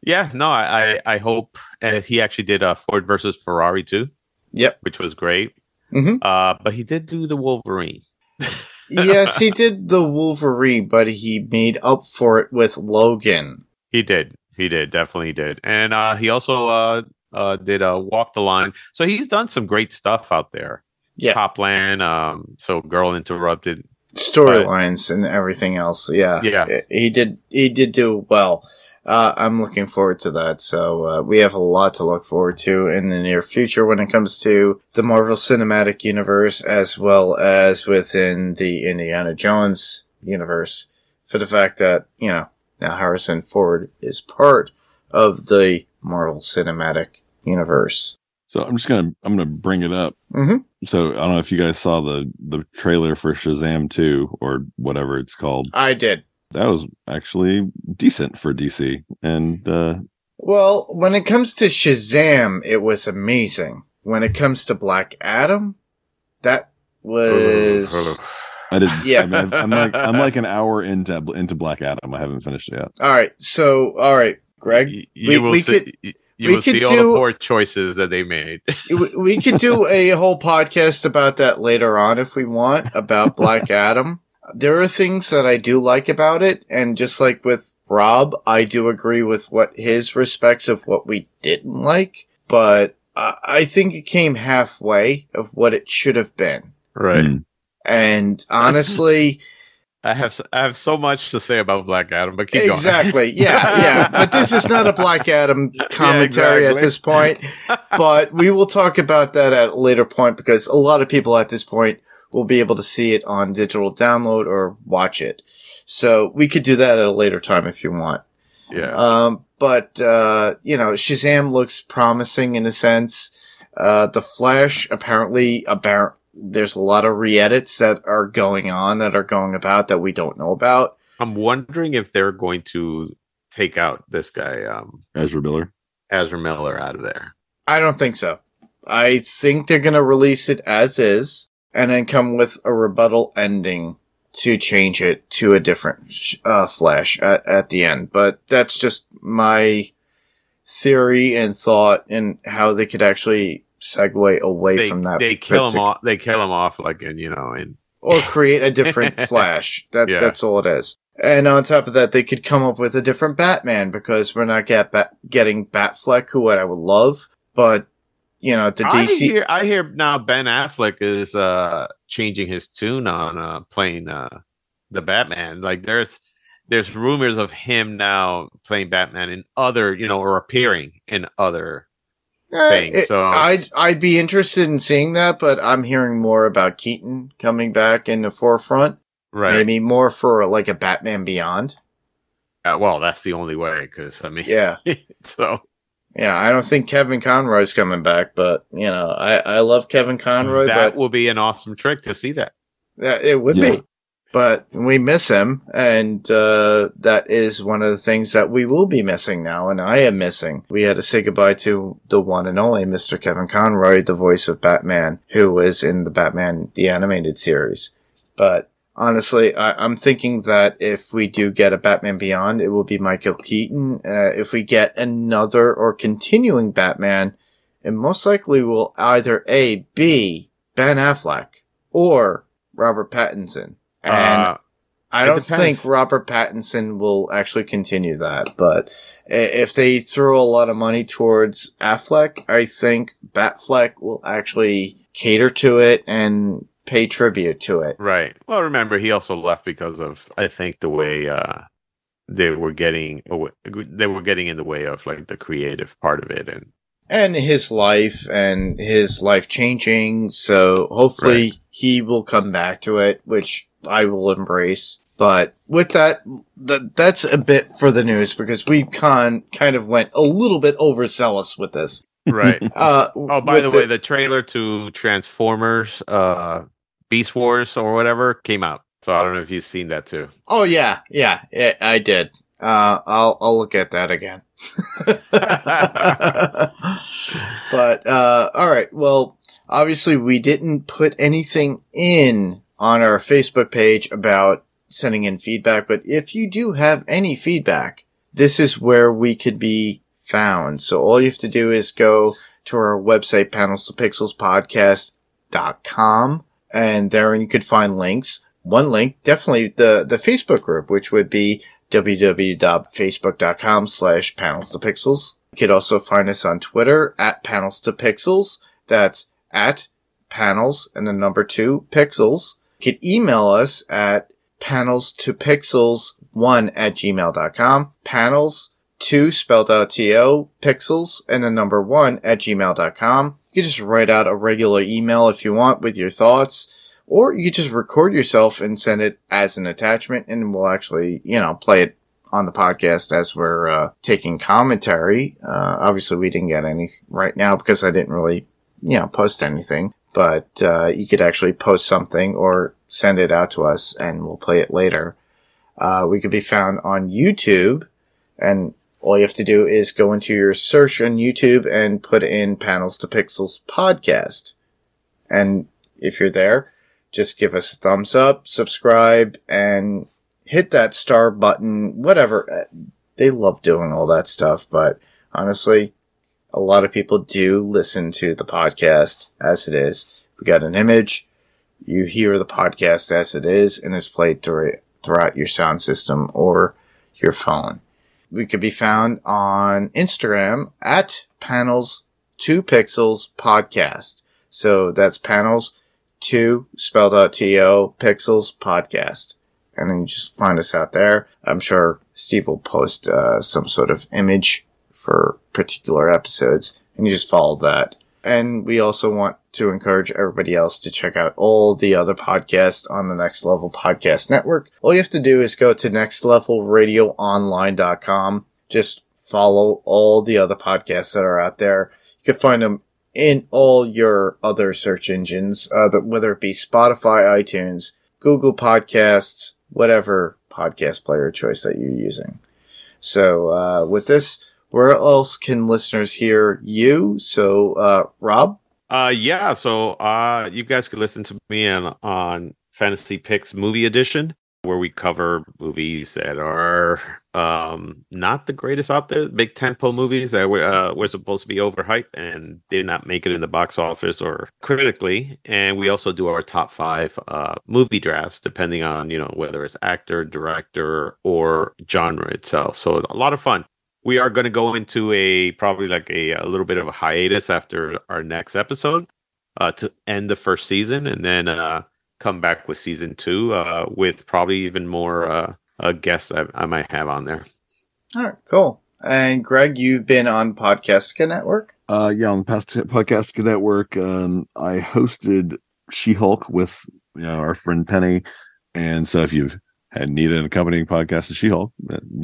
yeah, no, I I, I hope and he actually did uh, Ford versus Ferrari too, Yep. which was great. Mhm. Uh, but he did do the Wolverine. yes, he did the Wolverine, but he made up for it with Logan. He did. He did. Definitely did. And uh, he also uh, uh, did uh, Walk the Line. So he's done some great stuff out there. Yeah. Copland. Um, so Girl Interrupted. Storylines and everything else. Yeah. Yeah. He did. He did do well. Uh, I'm looking forward to that. So uh, we have a lot to look forward to in the near future when it comes to the Marvel Cinematic Universe, as well as within the Indiana Jones universe. For the fact that you know now Harrison Ford is part of the Marvel Cinematic Universe. So I'm just gonna I'm gonna bring it up. Mhm. So I don't know if you guys saw the the trailer for Shazam 2 or whatever it's called. I did. That was actually decent for DC, and uh, Well, when it comes to Shazam, it was amazing. When it comes to Black Adam, that was I didn't. Yeah. I mean, I'm like I'm like an hour into into Black Adam. I haven't finished it yet. all right. So, all right, Greg, Y- You we- will we see. could- y- you we will see could all do- the poor choices that they made. we we could do a whole podcast about that later on if we want about Black Adam. There are things that I do like about it, and just like with Rob, I do agree with what his respects of what we didn't like, but I I think it came halfway of what it should have been. right. Mm. And honestly, I have s- I have so much to say about Black Adam, but keep going. exactly. Yeah, yeah. But this is not a Black Adam commentary at exactly. this point. But we will talk about that at a later point because a lot of people at this point will be able to see it on digital download or watch it. So we could do that at a later time if you want. yeah. Um, but, uh, you know, Shazam looks promising in a sense. Uh, the Flash apparently, apparent, there's a lot of re-edits that are going on that are going about that we don't know about. I'm wondering if they're going to take out this guy, um, Ezra Miller. Ezra Miller, out of there. I don't think so. I think they're going to release it as is and then come with a rebuttal ending to change it to a different uh, Flash at, at the end. But that's just my theory and thought and how they could actually segue away They, from that. they kill him off. They kill him off like in you know in or create a different Flash. That Yeah. that's all it is. And on top of that, they could come up with a different Batman because we're not get bat- getting Batfleck, who I would love, but you know the I DC. hear I hear now Ben Affleck is uh changing his tune on uh playing uh the Batman. Like there's there's rumors of him now playing Batman in other, you know, or appearing in other Eh, thing, it- so- I'd I'd be interested in seeing that, but I'm hearing more about Keaton coming back in the forefront. right. Maybe more for like a Batman Beyond. Uh, well, that's the only way because I mean, Yeah, so yeah. I don't think Kevin Conroy's coming back, but you know, I I love Kevin Conroy, that but will be an awesome trick to see that. Yeah, it would Yeah. be. But we miss him, and uh, that is one of the things that we will be missing now, and I am missing. We had to say goodbye to the one and only Mr. Kevin Conroy, the voice of Batman, who was in the Batman the Animated series. But honestly, I, I'm thinking that if we do get a Batman Beyond, it will be Michael Keaton. Uh, if we get another or continuing Batman, it most likely will either A, be Ben Affleck or Robert Pattinson. And Uh, I don't think Robert Pattinson will actually continue that, but if they throw a lot of money towards Affleck, I think Batfleck will actually cater to it and pay tribute to it. Right. Well, remember he also left because of I think the way uh they were getting they were getting in the way of like the creative part of it and And his life and his life changing, so hopefully he will come back to it, which I will embrace. But with that, th- that's a bit for the news because we con kind of went a little bit overzealous with this. Right. Uh, Oh, by with the way, the trailer to Transformers, uh, Beast Wars or whatever came out. So I don't know if you've seen that too. oh yeah, yeah, yeah, I did. Uh, I'll I'll look at that again. but uh, all right, well, obviously we didn't put anything in on our Facebook page about sending in feedback, but if you do have any feedback, this is where we could be found. So all you have to do is go to our website, panels to pixels podcast.com, and there you could find links. One link, definitely the, the Facebook group, which would be www.facebook.com slash panels to pixels. You could also find us on Twitter at panels to pixels. That's at panels and the number two pixels. You could email us at panels to pixels one at gmail.com. Panels two spelled out T-O pixels and the number one at gmail.com. You can just write out a regular email if you want with your thoughts, or you could just record yourself and send it as an attachment and we'll actually, you know, play it on the podcast as we're uh, taking commentary. Uh, obviously, we didn't get any right now because I didn't really, you know, post anything. But uh, you could actually post something or send it out to us, and we'll play it later. Uh, we could be found on YouTube, and all you have to do is go into your search on YouTube and put in Panels to Pixels podcast. And if you're there, just give us a thumbs up, subscribe, and hit that star button, whatever. Uh, They love doing all that stuff, but honestly, a lot of people do listen to the podcast as it is. We got an image, you hear the podcast as it is, and it's played through, throughout your sound system or your phone. We could be found on Instagram at panels two pixels podcast. So that's panels two spelled out T O pixels podcast and then you just find us out there. I'm sure Steve will post uh, some sort of image for particular episodes, and you just follow that. And we also want to encourage everybody else to check out all the other podcasts on the Next Level Podcast Network. All you have to do is go to nextlevelradioonline.com. Just follow all the other podcasts that are out there. You can find them in all your other search engines, uh, whether it be Spotify, iTunes, Google Podcasts, whatever podcast player choice that you're using. So, uh, with this, where else can listeners hear you? So, uh, Rob? Uh, yeah. So, uh, you guys could listen to me on, on Fantasy Picks Movie Edition, where we cover movies that are um not the greatest out there, big tempo movies that were uh, were supposed to be overhyped and did not make it in the box office or critically. And we also do our top five uh movie drafts depending on you know whether it's actor, director, or genre itself. So a lot of fun. We are going to go into a probably like a, a little bit of a hiatus after our next episode uh, to end the first season, and then uh, come back with season two uh, with probably even more uh, uh, guests I, I might have on there. All right, cool. And Greg, you've been on Podcastica Network? Uh, yeah, on the past podcast network, um, I hosted She-Hulk with you know our friend Penny, and so if you've had need an accompanying podcast to She-Hulk,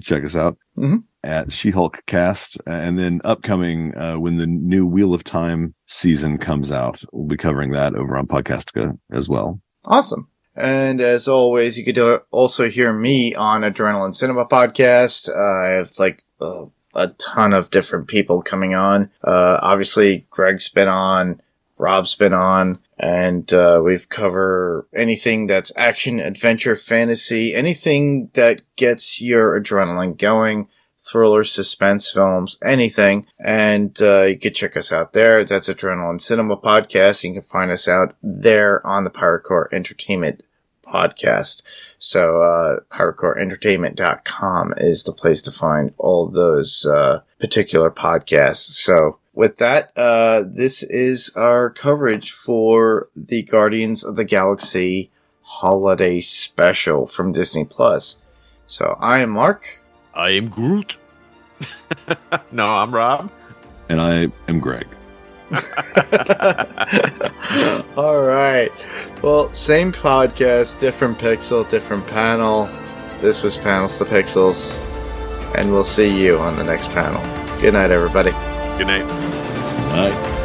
check us out Mhm. At She-Hulk Cast, and then upcoming uh, when the new Wheel of Time season comes out, we'll be covering that over on Podcastica as well. Awesome. And as always, you could uh, also hear me on Adrenaline Cinema Podcast. Uh, I have like uh, a ton of different people coming on. Uh, obviously, Greg's been on, Rob's been on, and uh, we've covered anything that's action, adventure, fantasy, anything that gets your adrenaline going. Thriller, suspense films, anything. And uh, you can check us out there. That's Adrenaline Cinema Podcast. You can find us out there on the Pirate Core Entertainment podcast. So, uh, piratecoreentertainment.com is the place to find all those, uh, particular podcasts. So, with that, uh, this is our coverage for the Guardians of the Galaxy holiday special from Disney Plus. So, I am Mark. I am Groot. no, I'm Rob. And I am Greg. All right. Well, same podcast, different pixel, different panel. This was Panels to Pixels, and we'll see you on the next panel. Good night, everybody. Good night. All right.